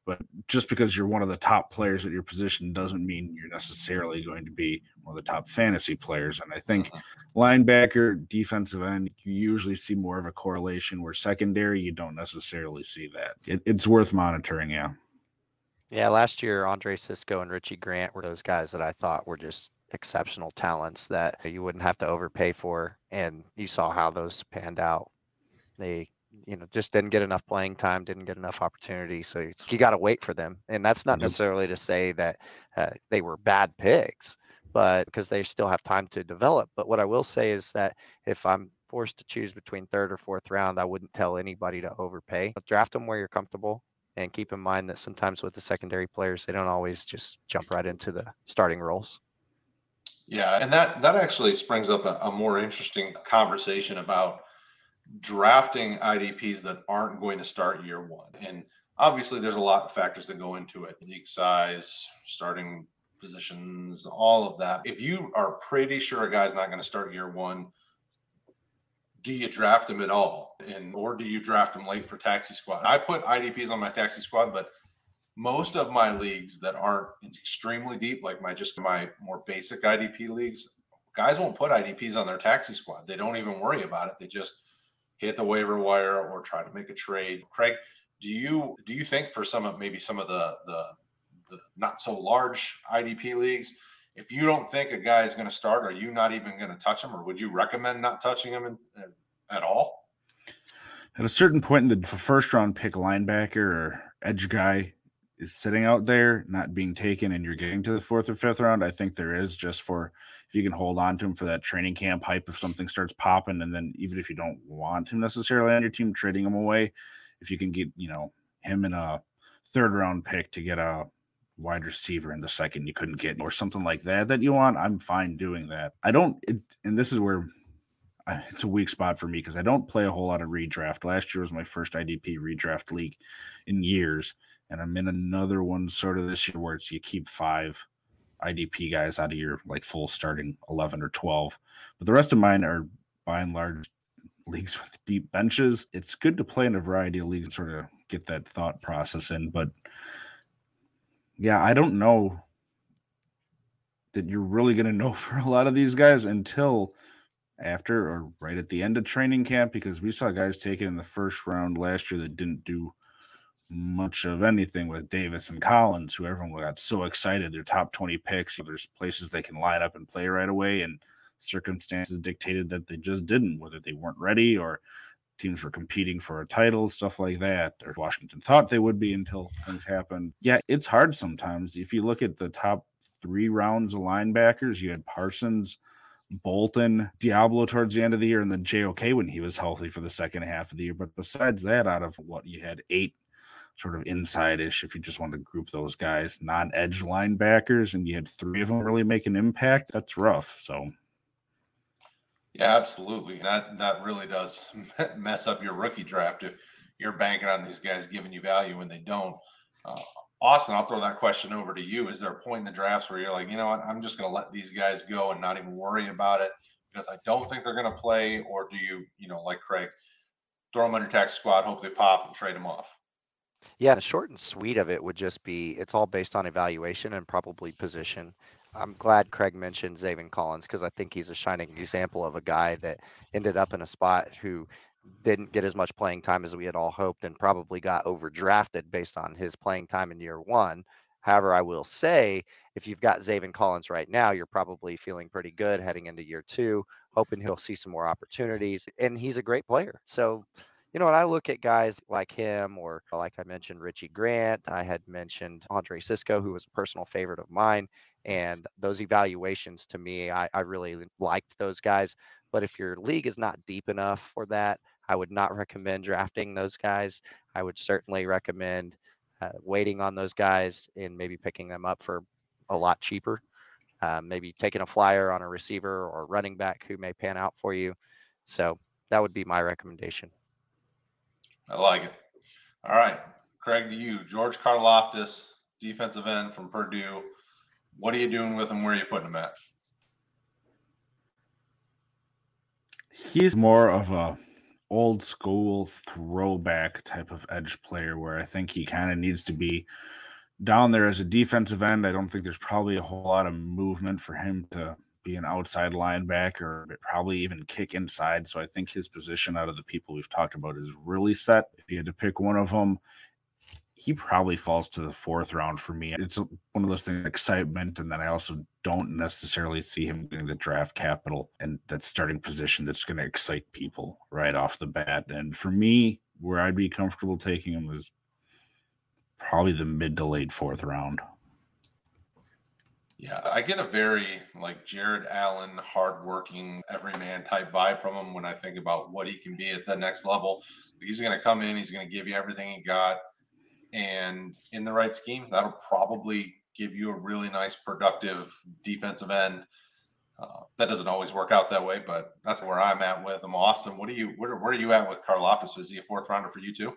but just because you're one of the top players at your position doesn't mean you're necessarily going to be one of the top fantasy players. And I think mm-hmm. linebacker, defensive end, you usually see more of a correlation where secondary, you don't necessarily see that. It, it's worth monitoring, yeah. Yeah, last year, Andre Cisco and Richie Grant were those guys that I thought were just exceptional talents that you wouldn't have to overpay for. And you saw how those panned out. They you know just didn't get enough playing time didn't get enough opportunity so you got to wait for them. And that's not necessarily to say that uh, they were bad picks but because they still have time to develop. But what i will say is that if i'm forced to choose between third or fourth round i wouldn't tell anybody to overpay. Draft them where you're comfortable and keep in mind that sometimes with the secondary players they don't always just jump right into the starting roles. Yeah and that that actually springs up a, a more interesting conversation about drafting IDPs that aren't going to start year one. And obviously, there's a lot of factors that go into it league size, starting positions, all of that. If you are pretty sure a guy's not going to start year one, do you draft him at all? And or do you draft him late for taxi squad? I put IDPs on my taxi squad, but most of my leagues that aren't extremely deep, like my just my more basic IDP leagues, guys won't put IDPs on their taxi squad. They don't even worry about it. They just hit the waiver wire or try to make a trade. Craig, do you do you think for some of maybe some of the the, the not so large IDP leagues, if you don't think a guy is going to start, are you not even going to touch him, or would you recommend not touching him in, uh, at all? At a certain point in the first round pick linebacker or edge guy is sitting out there, not being taken, and you're getting to the fourth or fifth round, I think there is just for if you can hold on to him for that training camp hype if something starts popping, and then even if you don't want him necessarily on your team, trading him away, if you can get you know him in a third round pick to get a wide receiver in the second you couldn't get or something like that that you want, I'm fine doing that. I don't, it, and this is where it's a weak spot for me because I don't play a whole lot of redraft. Last year was my first IDP redraft league in years and I'm in another one sort of this year where it's you keep five IDP guys out of your like full starting 11 or 12. But the rest of mine are by and large leagues with deep benches. It's good to play in a variety of leagues and sort of get that thought process in. But yeah, I don't know that you're really going to know for a lot of these guys until after or right at the end of training camp because we saw guys taken in the first round last year that didn't do much of anything with Davis and Collins, who everyone got so excited. Their top 20 picks. There's places they can line up and play right away, and circumstances dictated that they just didn't, whether they weren't ready or teams were competing for a title, stuff like that, or Washington thought they would be until things happened. Yeah, it's hard sometimes. If you look at the top three rounds of linebackers, you had Parsons. Bolton, Diablo towards the end of the year, and then JOK when he was healthy for the second half of the year. But besides that, out of what you had eight sort of inside ish if you just want to group those guys, non edge linebackers, and you had three of them really make an impact. That's rough. So, yeah, absolutely. That that really does mess up your rookie draft if you're banking on these guys giving you value when they don't. Uh, Austin, I'll throw that question over to you. Is there a point in the drafts where you're like, you know what, I'm just going to let these guys go and not even worry about it because I don't think they're going to play, or do you, you know, like Craig, throw them on your tax squad, hope they pop, and trade them off? Yeah, the short and sweet of it would just be it's all based on evaluation and probably position. I'm glad Craig mentioned Zaven Collins because I think he's a shining example of a guy that ended up in a spot who didn't get as much playing time as we had all hoped and probably got overdrafted based on his playing time in year one. However, I will say if you've got Zaven Collins right now, you're probably feeling pretty good heading into year two, hoping he'll see some more opportunities. And he's a great player. So, you know, when I look at guys like him, or like I mentioned, Richie Grant, I had mentioned Andre Cisco, who was a personal favorite of mine. And those evaluations to me, I, I really liked those guys. But if your league is not deep enough for that, I would not recommend drafting those guys. I would certainly recommend uh, waiting on those guys and maybe picking them up for a lot cheaper. Uh, maybe taking a flyer on a receiver or running back who may pan out for you. So that would be my recommendation. I like it. All right, Craig, to you, George Karlaftis, defensive end from Purdue. What are you doing with him? Where are you putting him at? He's more of a old school throwback type of edge player where I think he kind of needs to be down there as a defensive end. I don't think there's probably a whole lot of movement for him to be an outside linebacker, probably even kick inside. So I think his position out of the people we've talked about is really set. If you had to pick one of them, he probably falls to the fourth round for me. It's one of those things, excitement, and then I also don't necessarily see him getting the draft capital and that starting position that's going to excite people right off the bat. And for me, where I'd be comfortable taking him is probably the mid to late fourth round. Yeah, I get a very like Jared Allen, hardworking, everyman type vibe from him when I think about what he can be at the next level. He's going to come in, he's going to give you everything he got and in the right scheme, that'll probably give you a really nice, productive defensive end. Uh, that doesn't always work out that way, but that's where I'm at with him. Austin, what are you? Where, where are you at with Karlaftis? Is he a fourth rounder for you too?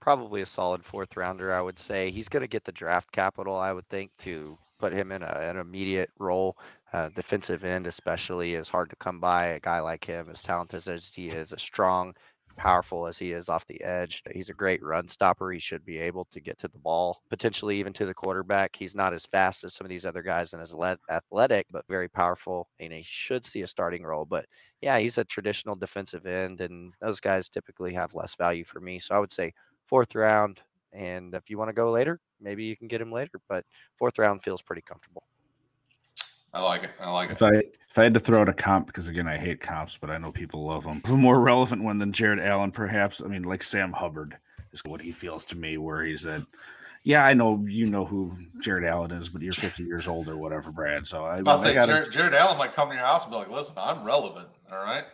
Probably a solid fourth rounder, I would say. He's going to get the draft capital, I would think, to put him in a, an immediate role. Uh, defensive end, especially, is hard to come by. A guy like him, as talented as he is, as strong powerful as he is off the edge. He's a great run stopper. He should be able to get to the ball, potentially even to the quarterback. He's not as fast as some of these other guys and as athletic, but very powerful. And he should see a starting role. But yeah, he's a traditional defensive end, and those guys typically have less value for me. So I would say fourth round. And if you want to go later, maybe you can get him later. But fourth round feels pretty comfortable. I like it. I like it. If I if I had to throw out a comp, because again I hate comps, but I know people love them. A more relevant one than Jared Allen, perhaps. I mean, like Sam Hubbard is what he feels to me, where he's at. Yeah, I know you know who Jared Allen is, but you're 50 years old or whatever, Brad. So I, I'll say Jared, Jared Allen might come to your house and be like, "Listen, I'm relevant." All right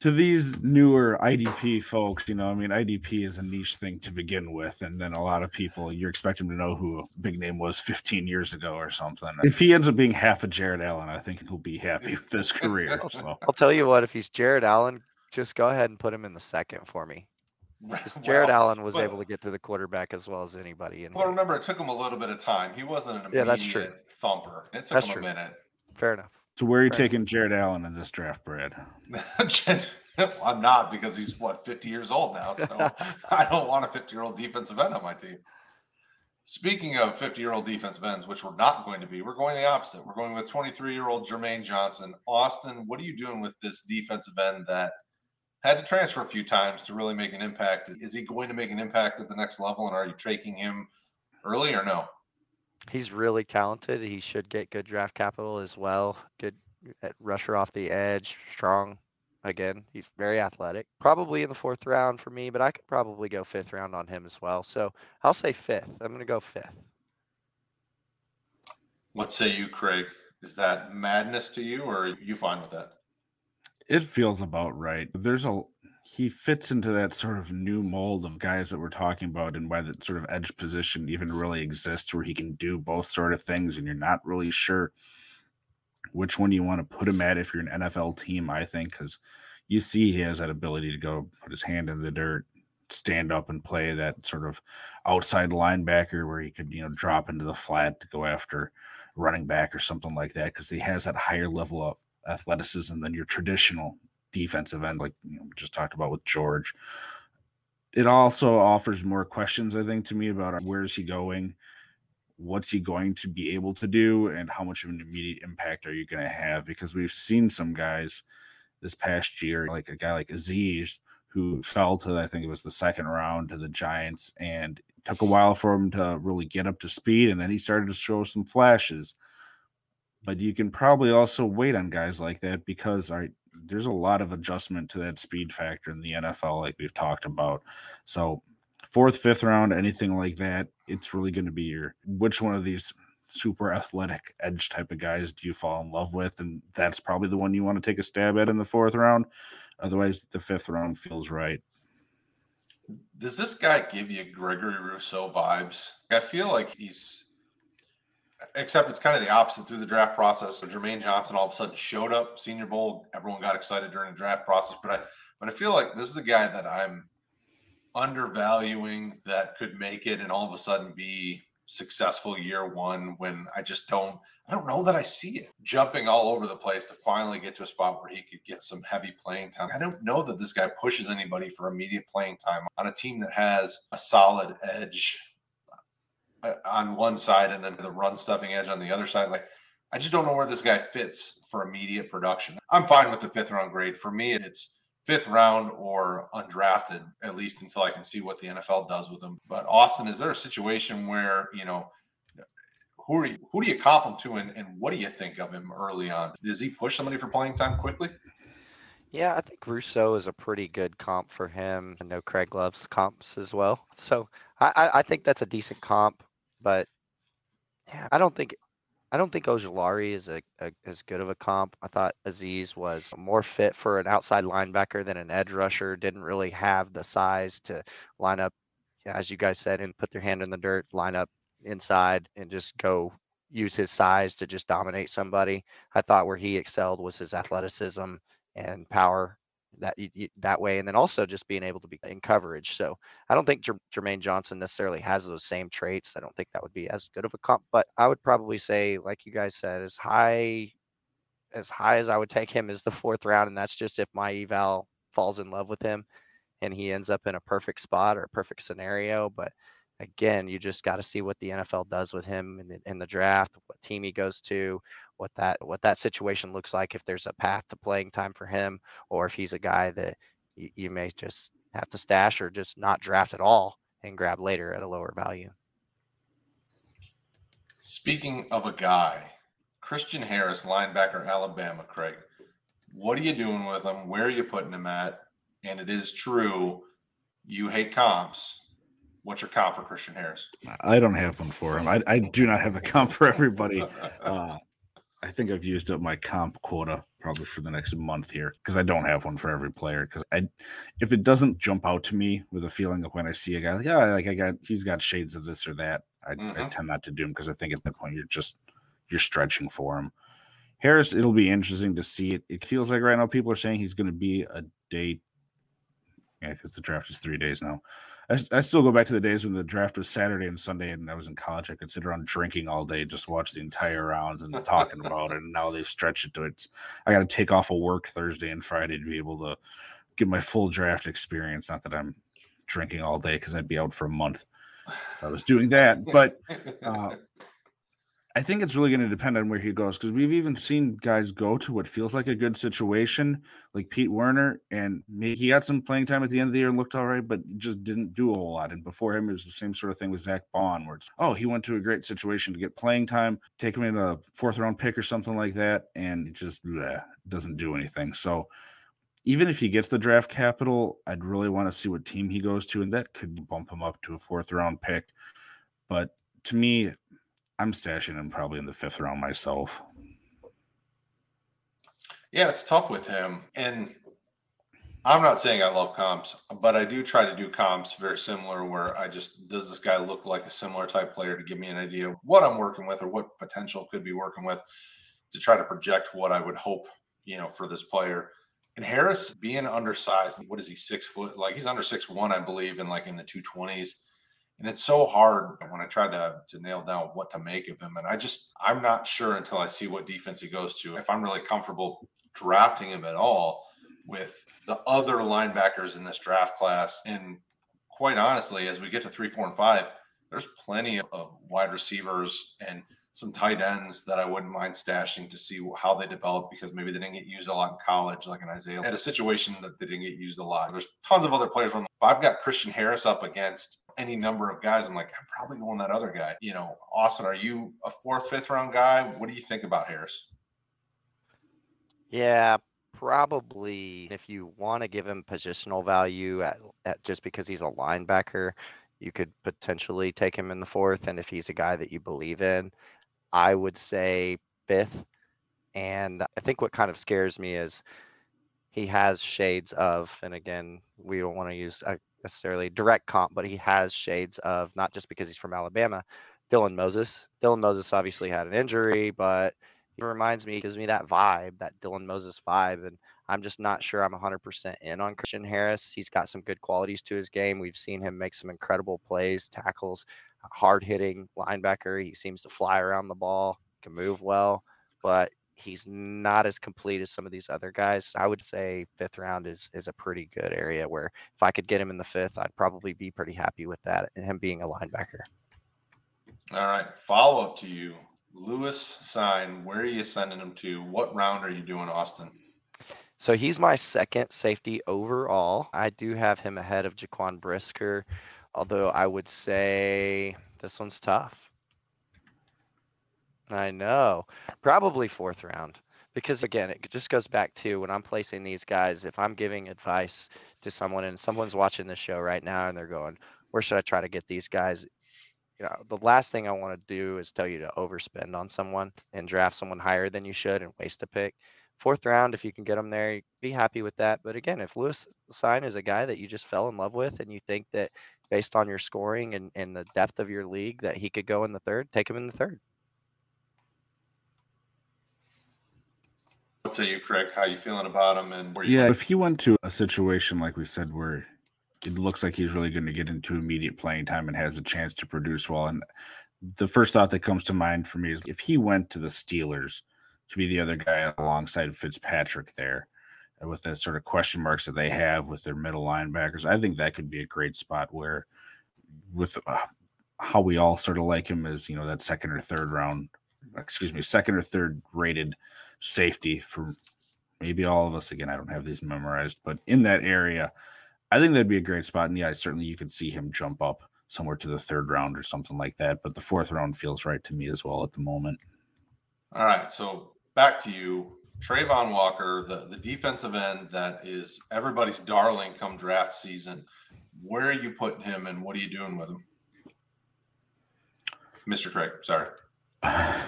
to these newer IDP folks, you know, I mean, IDP is a niche thing to begin with, and then a lot of people you're expecting to know who a big name was 15 years ago or something. If he ends up being half a Jared Allen, I think he'll be happy with his career. So I'll tell you what, if he's Jared Allen, just go ahead and put him in the second for me. Jared well, Allen was but, able to get to the quarterback as well as anybody. well, remember, it took him a little bit of time. He wasn't an immediate yeah, that's true. thumper. It took that's him true. a minute. Fair enough. So where are you taking Jared Allen in this draft, Brad? I'm not because he's what 50 years old now. So I don't want a 50 year old defensive end on my team. Speaking of 50 year old defensive ends, which we're not going to be, we're going the opposite. We're going with 23 year old Jermaine Johnson. Austin, what are you doing with this defensive end that had to transfer a few times to really make an impact? Is he going to make an impact at the next level? And are you taking him early or no? He's really talented. He should get good draft capital as well. Good uh, rusher off the edge, strong. Again, he's very athletic. Probably in the fourth round for me, but I could probably go fifth round on him as well. So I'll say fifth. I'm going to go fifth. What say you, Craig? Is that madness to you, or are you fine with that? It feels about right. There's a he fits into that sort of new mold of guys that we're talking about and why that sort of edge position even really exists where he can do both sort of things and you're not really sure which one you want to put him at if you're an NFL team, I think, because you see he has that ability to go put his hand in the dirt, stand up and play that sort of outside linebacker where he could, you know, drop into the flat to go after running back or something like that because he has that higher level of athleticism than your traditional defensive end, like you know, we just talked about with George. it also offers more questions, I think, to me about uh, where is he going, what's he going to be able to do, and how much of an immediate impact are you going to have? Because we've seen some guys this past year, like a guy like Azeez, who fell to I think it was the second round to the Giants, and took a while for him to really get up to speed, and then he started to show some flashes. But you can probably also wait on guys like that because I there's a lot of adjustment to that speed factor in the NFL, like we've talked about. So, fourth, fifth round, anything like that, it's really going to be your which one of these super athletic edge type of guys do you fall in love with? And that's probably the one you want to take a stab at in the fourth round. Otherwise, the fifth round feels right. Does this guy give you Gregory Rousseau vibes? I feel like he's except it's kind of the opposite through the draft process. So Jermaine Johnson all of a sudden showed up, Senior Bowl. Everyone got excited during the draft process, but I but I feel like this is a guy that I'm undervaluing that could make it and all of a sudden be successful year one when I just don't I don't know that I see it jumping all over the place to finally get to a spot where he could get some heavy playing time. I don't know that this guy pushes anybody for immediate playing time on a team that has a solid edge Uh, on one side and then the run stuffing edge on the other side. Like, I just don't know where this guy fits for immediate production. I'm fine with the fifth round grade. For me, it's fifth round or undrafted, at least until I can see what the NFL does with him. But Austin, is there a situation where, you know, who are you, who do you comp him to and, and what do you think of him early on? Does he push somebody for playing time quickly? Yeah, I think Rousseau is a pretty good comp for him. I know Craig loves comps as well. So I, I think that's a decent comp but yeah, I don't think I don't think Ojulari is a, a, as good of a comp. I thought Azeez was more fit for an outside linebacker than an edge rusher. Didn't really have the size to line up, as you guys said, and put their hand in the dirt, line up inside, and just go use his size to just dominate somebody. I thought where he excelled was his athleticism and power that that way, and then also just being able to be in coverage. So I don't think Jermaine Johnson necessarily has those same traits. I don't think that would be as good of a comp, but I would probably say, like you guys said, as high as high as I would take him is the fourth round, and that's just if my eval falls in love with him and he ends up in a perfect spot or a perfect scenario. But again, you just got to see what the NFL does with him in the, in the draft, what team he goes to, what that what that situation looks like, if there's a path to playing time for him, or if he's a guy that you, you may just have to stash or just not draft at all and grab later at a lower value. Speaking of a guy, Christian Harris, linebacker, Alabama, Craig. What are you doing with him? Where are you putting him at? And it is true, you hate comps. What's your comp for Christian Harris? I don't have one for him. I, I do not have a comp for everybody. Uh, I think I've used up my comp quota probably for the next month here because I don't have one for every player. Because I, if it doesn't jump out to me with a feeling of when I see a guy like, yeah, like I got, he's got shades of this or that, I, mm-hmm. I tend not to do him because I think at that point you're just you're stretching for him. Harris, it'll be interesting to see it. It feels like right now people are saying he's going to be a day. Yeah, because the draft is three days now. I, I, still go back to the days when the draft was Saturday and Sunday, and I was in college. I could sit around drinking all day, just watch the entire rounds and talking about it. And now they've stretched it to it's. I got to take off of work Thursday and Friday to be able to get my full draft experience. Not that I'm drinking all day because I'd be out for a month. I was doing that, but uh, I think it's really going to depend on where he goes because we've even seen guys go to what feels like a good situation, like Pete Werner, and he got some playing time at the end of the year and looked all right, but just didn't do a whole lot. And before him, it was the same sort of thing with Zack Baun, where it's, oh, he went to a great situation to get playing time, take him in a fourth round pick or something like that, and it just bleh, doesn't do anything. So even if he gets the draft capital, I'd really want to see what team he goes to, and that could bump him up to a fourth round pick. But to me, I'm stashing him probably in the fifth round myself. Yeah, it's tough with him. And I'm not saying I love comps, but I do try to do comps very similar where I just, does this guy look like a similar type player to give me an idea of what I'm working with or what potential could be working with to try to project what I would hope, you know, for this player. And Harris being undersized, what is he, six foot? Like he's under six one, I believe, and like in the 220s and it's so hard when I try to to nail down what to make of him. And I just I'm not sure until I see what defense he goes to if I'm really comfortable drafting him at all with the other linebackers in this draft class. And quite honestly, as we get to three, four, and five, there's plenty of wide receivers and some tight ends that I wouldn't mind stashing to see how they develop because maybe they didn't get used a lot in college, like an Isaiah. Had a situation that they didn't get used a lot. There's tons of other players. If I've got Christian Harris up against any number of guys, I'm like, I'm probably going that other guy. You know, Austin, are you a fourth, fifth round guy? What do you think about Harris? Yeah, probably if you want to give him positional value at, at just because he's a linebacker, you could potentially take him in the fourth. And if he's a guy that you believe in, I would say fifth. And I think what kind of scares me is he has shades of, and again, we don't want to use a necessarily direct comp, but he has shades of not just because he's from Alabama, Dylan Moses. Dylan Moses obviously had an injury, but he reminds me, gives me that vibe, that Dylan Moses vibe. And I'm just not sure I'm 100% in on Christian Harris. He's got some good qualities to his game. We've seen him make some incredible plays, tackles, hard hitting linebacker. He seems to fly around the ball, can move well, but he's not as complete as some of these other guys. I would say fifth round is is a pretty good area where if I could get him in the fifth, I'd probably be pretty happy with that and him being a linebacker. All right. Follow up to you. Lewis Cine, where are you sending him to? What round are you doing, Austin? So he's my second safety overall. I do have him ahead of Jaquan Brisker, although I would say this one's tough. I know. Probably fourth round. Because again, it just goes back to when I'm placing these guys, if I'm giving advice to someone and someone's watching this show right now and they're going, where should I try to get these guys? you know, the last thing I want to do is tell you to overspend on someone and draft someone higher than you should and waste a pick. Fourth round, if you can get them there, be happy with that. But again, if Lewis Cine is a guy that you just fell in love with and you think that based on your scoring and, and the depth of your league that he could go in the third, take him in the third. What say you, Craig? How you feeling about him? And where yeah, if he went to a situation like we said where it looks like he's really going to get into immediate playing time and has a chance to produce well. And the first thought that comes to mind for me is if he went to the Steelers to be the other guy alongside Fitzpatrick there, with the sort of question marks that they have with their middle linebackers, I think that could be a great spot where, with uh, how we all sort of like him as you know that second or third round, excuse me, second or third rated safety for maybe all of us. Again, I don't have these memorized, but in that area I think that'd be a great spot. And yeah, certainly you could see him jump up somewhere to the third round or something like that. But the fourth round feels right to me as well at the moment. All right. So back to you. Travon Walker, the, the defensive end that is everybody's darling come draft season. Where are you putting him and what are you doing with him? Mr. Craig, sorry.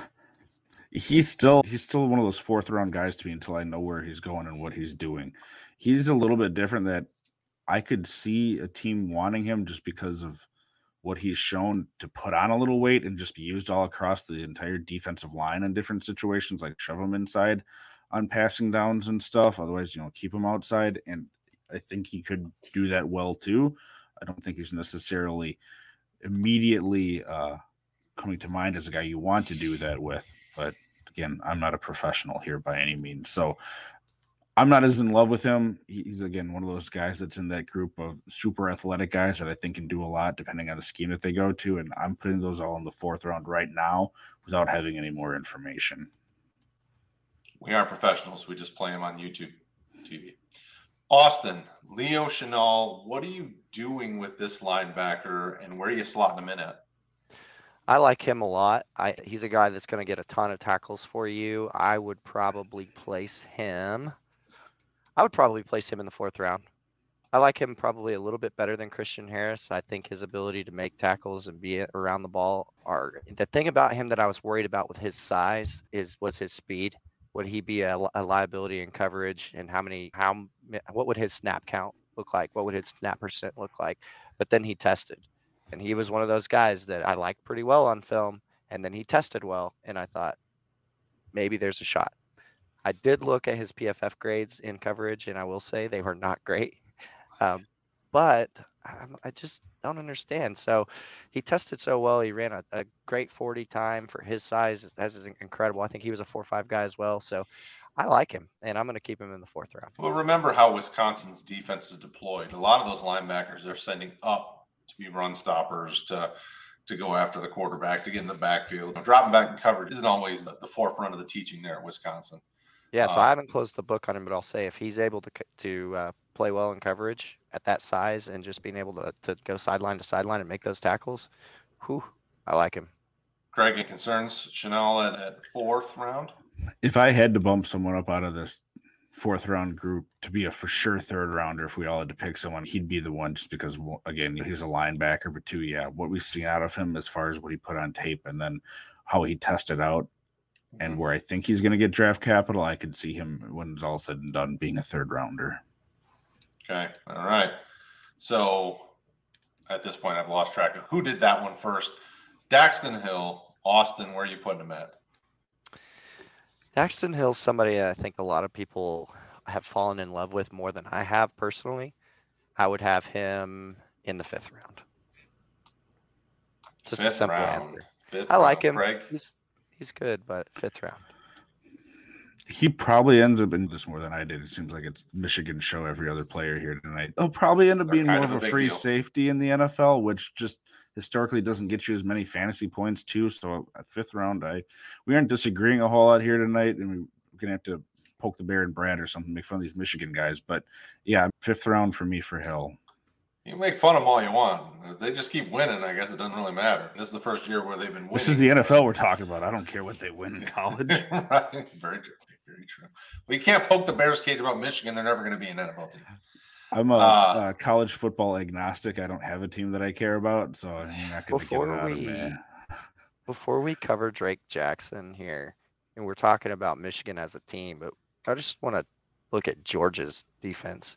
he's still he's still one of those fourth round guys to me until I know where he's going and what he's doing. He's a little bit different that I could see a team wanting him just because of what he's shown to put on a little weight and just be used all across the entire defensive line in different situations, like shove him inside on passing downs and stuff. Otherwise, you know, keep him outside. And I think he could do that well too. I don't think he's necessarily immediately uh, coming to mind as a guy you want to do that with. But again, I'm not a professional here by any means. So I'm not as in love with him. He's again one of those guys that's in that group of super athletic guys that I think can do a lot depending on the scheme that they go to. And I'm putting those all in the fourth round right now without having any more information. We aren't professionals. We just play them on YouTube TV. Austin, Leo Chenal, what are you doing with this linebacker and where are you slotting him in at? I like him a lot. I he's a guy that's going to get a ton of tackles for you. I would probably place him I would probably place him in the fourth round. I like him probably a little bit better than Christian Harris. I think his ability to make tackles and be around the ball are the thing about him that I was worried about with his size is was his speed. Would he be a, a liability in coverage and how many how what would his snap count look like? What would his snap percent look like? But then he tested, and he was one of those guys that I liked pretty well on film, and then he tested well, and I thought maybe there's a shot. I did look at his PFF grades in coverage, and I will say they were not great. Um, but I, I just don't understand. So he tested so well. He ran a, a great 40 time for his size. That is incredible. I think he was a 4 5 guy as well. So I like him, and I'm going to keep him in the fourth round. Well, remember how Wisconsin's defense is deployed. A lot of those linebackers they're sending up to be run stoppers, to to go after the quarterback, to get in the backfield. Dropping back in coverage isn't always the, the forefront of the teaching there at Wisconsin. Yeah, so Uh, I haven't closed the book on him, but I'll say if he's able to to uh, play well in coverage at that size and just being able to, to go sideline to sideline and make those tackles, whew, I like him. Craig, any concerns? Chenal at, at fourth round? If I had to bump someone up out of this fourth round group to be a for sure third rounder, if we all had to pick someone, he'd be the one just because, again, he's a linebacker, but two, yeah, what we've seen out of him as far as what he put on tape and then how he tested out and Mhm. where I think he's going to get draft capital, I could see him when it's all said and done being a third rounder. Okay. All right. So at this point, I've lost track of who did that one first. Daxton Hill, Austin, where are you putting him at? Daxton Hill's somebody I think a lot of people have fallen in love with more than I have personally. I would have him in the fifth round. Just a Fifth simple round. answer. Fifth I like round. him. Craig? He's he's good, but fifth round. He probably ends up in this more than I did. It seems like it's Michigan show every other player here tonight. He'll probably end up They're being more of a a free deal. safety in the NFL, which just historically doesn't get you as many fantasy points too. So at fifth round, I we aren't disagreeing a whole lot here tonight, and we- we're gonna have to poke the bear and Brad or something, make fun of these Michigan guys. But yeah, fifth round for me for Hill. You make fun of them all you want. If they just keep winning, I guess it doesn't really matter. This is the first year where they've been winning. This is the NFL we're talking about. I don't care what they win in college. right. Very true. Very true. Well, you can't poke the Bears cage about Michigan. They're never going to be an NFL team. I'm a, Uh, a college football agnostic. I don't have a team that I care about, so you're not going to get Before it out of we- me. Before we cover Drake Jackson here, and we're talking about Michigan as a team, but I just want to look at Georgia's defense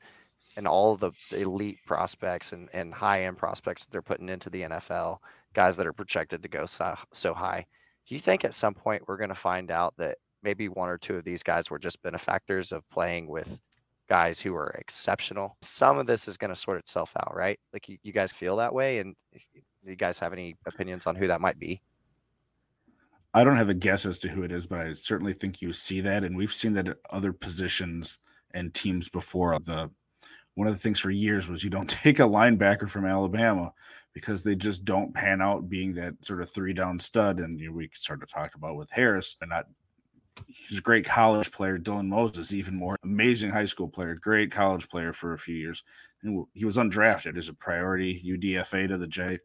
and all the elite prospects and, and high end prospects that they're putting into the NFL, guys that are projected to go so, so high. Do you think at some point we're going to find out that maybe one or two of these guys were just benefactors of playing with guys who are exceptional? Some of this is going to sort itself out, right? Like you, you guys feel that way, and you guys have any opinions on who that might be? I don't have a guess as to who it is, but I certainly think you see that, and we've seen that at other positions and teams before. The one of the things for years was you don't take a linebacker from Alabama because they just don't pan out being that sort of three down stud. And you know, we sort of talked about with Harris, and not he's a great college player. Dylan Moses, even more amazing high school player, great college player for a few years, and he was undrafted as a priority UDFA to the J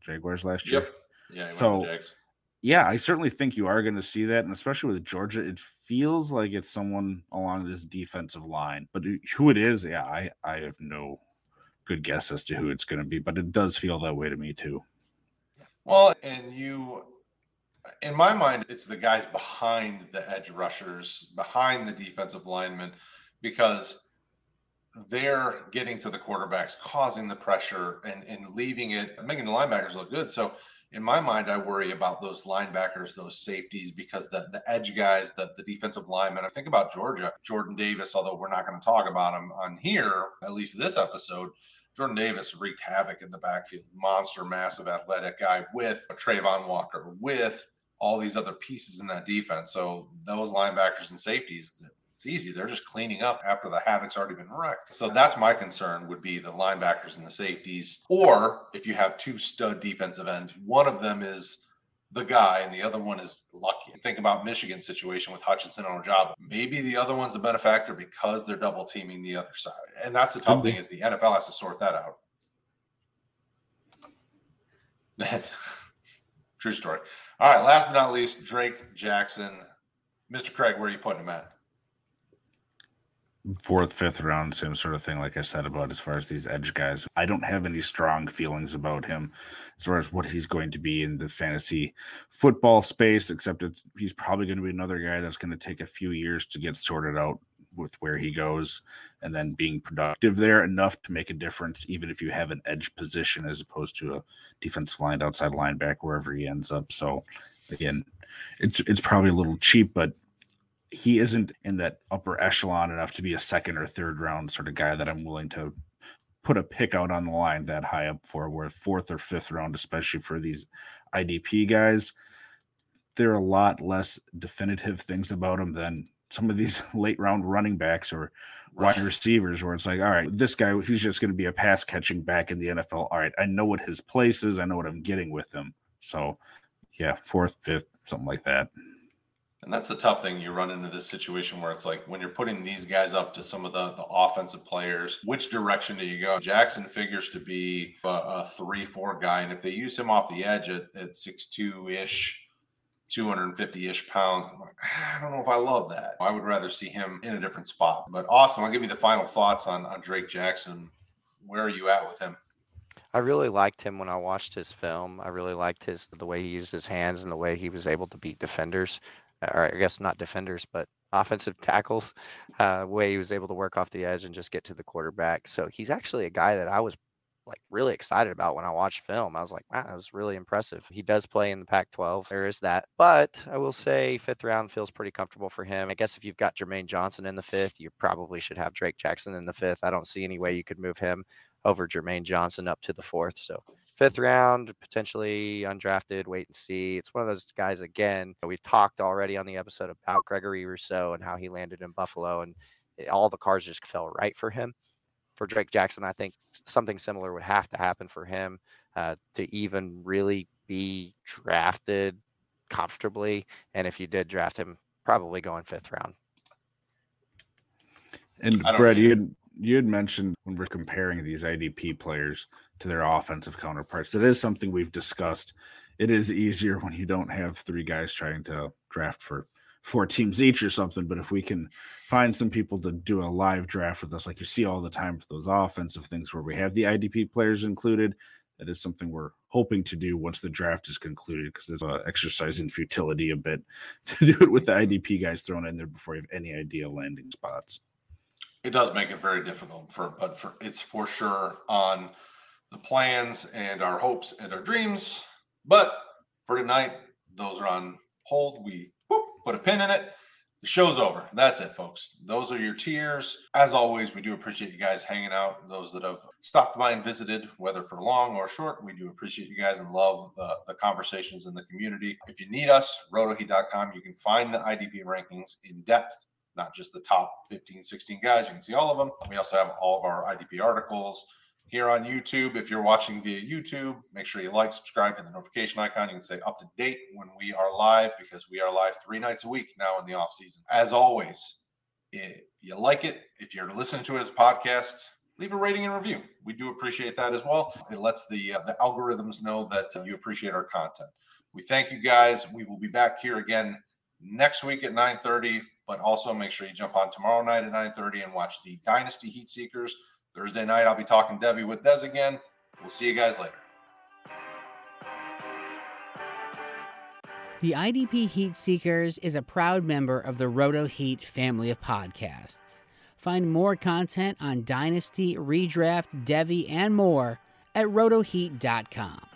Jaguars last year. Yep. Yeah. So- Yeah, I certainly think you are going to see that, and especially with Georgia, it feels like it's someone along this defensive line. But who it is, yeah, I I have no good guess as to who it's going to be, but it does feel that way to me too. Well, and you, in my mind, it's the guys behind the edge rushers, behind the defensive linemen, because they're getting to the quarterbacks, causing the pressure and, and leaving it, making the linebackers look good. So, in my mind, I worry about those linebackers, those safeties, because the, the edge guys, the, the defensive linemen, I think about Georgia, Jordan Davis, although we're not going to talk about him on here, at least this episode. Jordan Davis wreaked havoc in the backfield. Monster, massive, athletic guy with a Travon Walker, with all these other pieces in that defense. So those linebackers and safeties, it's easy. They're just cleaning up after the havoc's already been wrecked. So that's my concern would be the linebackers and the safeties. Or if you have two stud defensive ends, one of them is the guy and the other one is lucky. Think about Michigan's situation with Hutchinson on Ojabo. Maybe the other one's a benefactor because they're double teaming the other side. And that's the tough thing is the NFL has to sort that out. True story. All right, last but not least, Drake Jackson. Mr. Craig, where are you putting him at? Fourth, fifth round, same sort of thing, like I said about as far as these edge guys. I don't have any strong feelings about him as far as what he's going to be in the fantasy football space, except he's probably going to be another guy that's going to take a few years to get sorted out with where he goes and then being productive there enough to make a difference, even if you have an edge position as opposed to a defensive line, outside linebacker, wherever he ends up. So, again, it's it's probably a little cheap, but he isn't in that upper echelon enough to be a second or third round sort of guy that I'm willing to put a pick out on the line that high up for where fourth or fifth round, especially for these IDP guys. There are a lot less definitive things about him than some of these late round running backs or wide receivers where it's like, all right, this guy, he's just going to be a pass catching back in the NFL. All right, I know what his place is. I know what I'm getting with him. So, yeah, fourth, fifth, something like that. And that's the tough thing. You run into this situation where it's like when you're putting these guys up to some of the, the offensive players, which direction do you go? Jackson figures to be a, a three, four guy. And if they use him off the edge at, at six two ish, 250 ish pounds. I'm like, ah, I don't know if I love that. I would rather see him in a different spot. But Austin. I'll give you the final thoughts on, on Drake Jackson. Where are you at with him? I really liked him when I watched his film. I really liked his the way he used his hands and the way he was able to beat defenders or I guess not defenders, but offensive tackles, uh, way he was able to work off the edge and just get to the quarterback. So he's actually a guy that I was like really excited about when I watched film. I was like, wow, that was really impressive. He does play in the Pac 12. There is that. But I will say fifth round feels pretty comfortable for him. I guess if you've got Jermaine Johnson in the fifth, you probably should have Drake Jackson in the fifth. I don't see any way you could move him over Jermaine Johnson up to the fourth. So fifth round, potentially undrafted, wait and see. It's one of those guys again. We've talked already on the episode about Gregory Rousseau and how he landed in Buffalo, and all the cars just fell right for him. For Drake Jackson, I think something similar would have to happen for him uh, to even really be drafted comfortably. And if you did draft him, probably going fifth round. And Brett, you had, you had mentioned when we're comparing these IDP players to their offensive counterparts. That is something we've discussed. It is easier when you don't have three guys trying to draft for four teams each or something. But if we can find some people to do a live draft with us, like you see all the time for those offensive things where we have the IDP players included, that is something we're hoping to do once the draft is concluded because it's uh, exercise in futility a bit to do it with the IDP guys thrown in there before you have any idea landing spots. It does make it very difficult for, but for it's for sure on the plans and our hopes and our dreams. But for tonight, those are on hold. We put a pin in it. The show's over. That's it, folks. Those are your tiers. As always, we do appreciate you guys hanging out. Those that have stopped by and visited, whether for long or short, we do appreciate you guys and love the, the conversations in the community. If you need us, rotoheat.com, you can find the IDP rankings in depth not just the top 15, 16 guys. You can see all of them. We also have all of our IDP articles, here on YouTube. If you're watching via YouTube, make sure you like, subscribe, hit the notification icon. You can stay up to date when we are live because we are live three nights a week now in the off season. As always, if you like it, if you're listening to it as a podcast, leave a rating and review. We do appreciate that as well. It lets the uh, the algorithms know that uh, you appreciate our content. We thank you guys. We will be back here again next week at 9:30, but also make sure you jump on tomorrow night at 9:30 and watch the Dynasty Heat Seekers Thursday night, I'll be talking Devy with Des again. We'll see you guys later. The IDP Heat Seekers is a proud member of the Roto Heat family of podcasts. Find more content on Dynasty, Redraft, Devy, and more at rotoheat.com.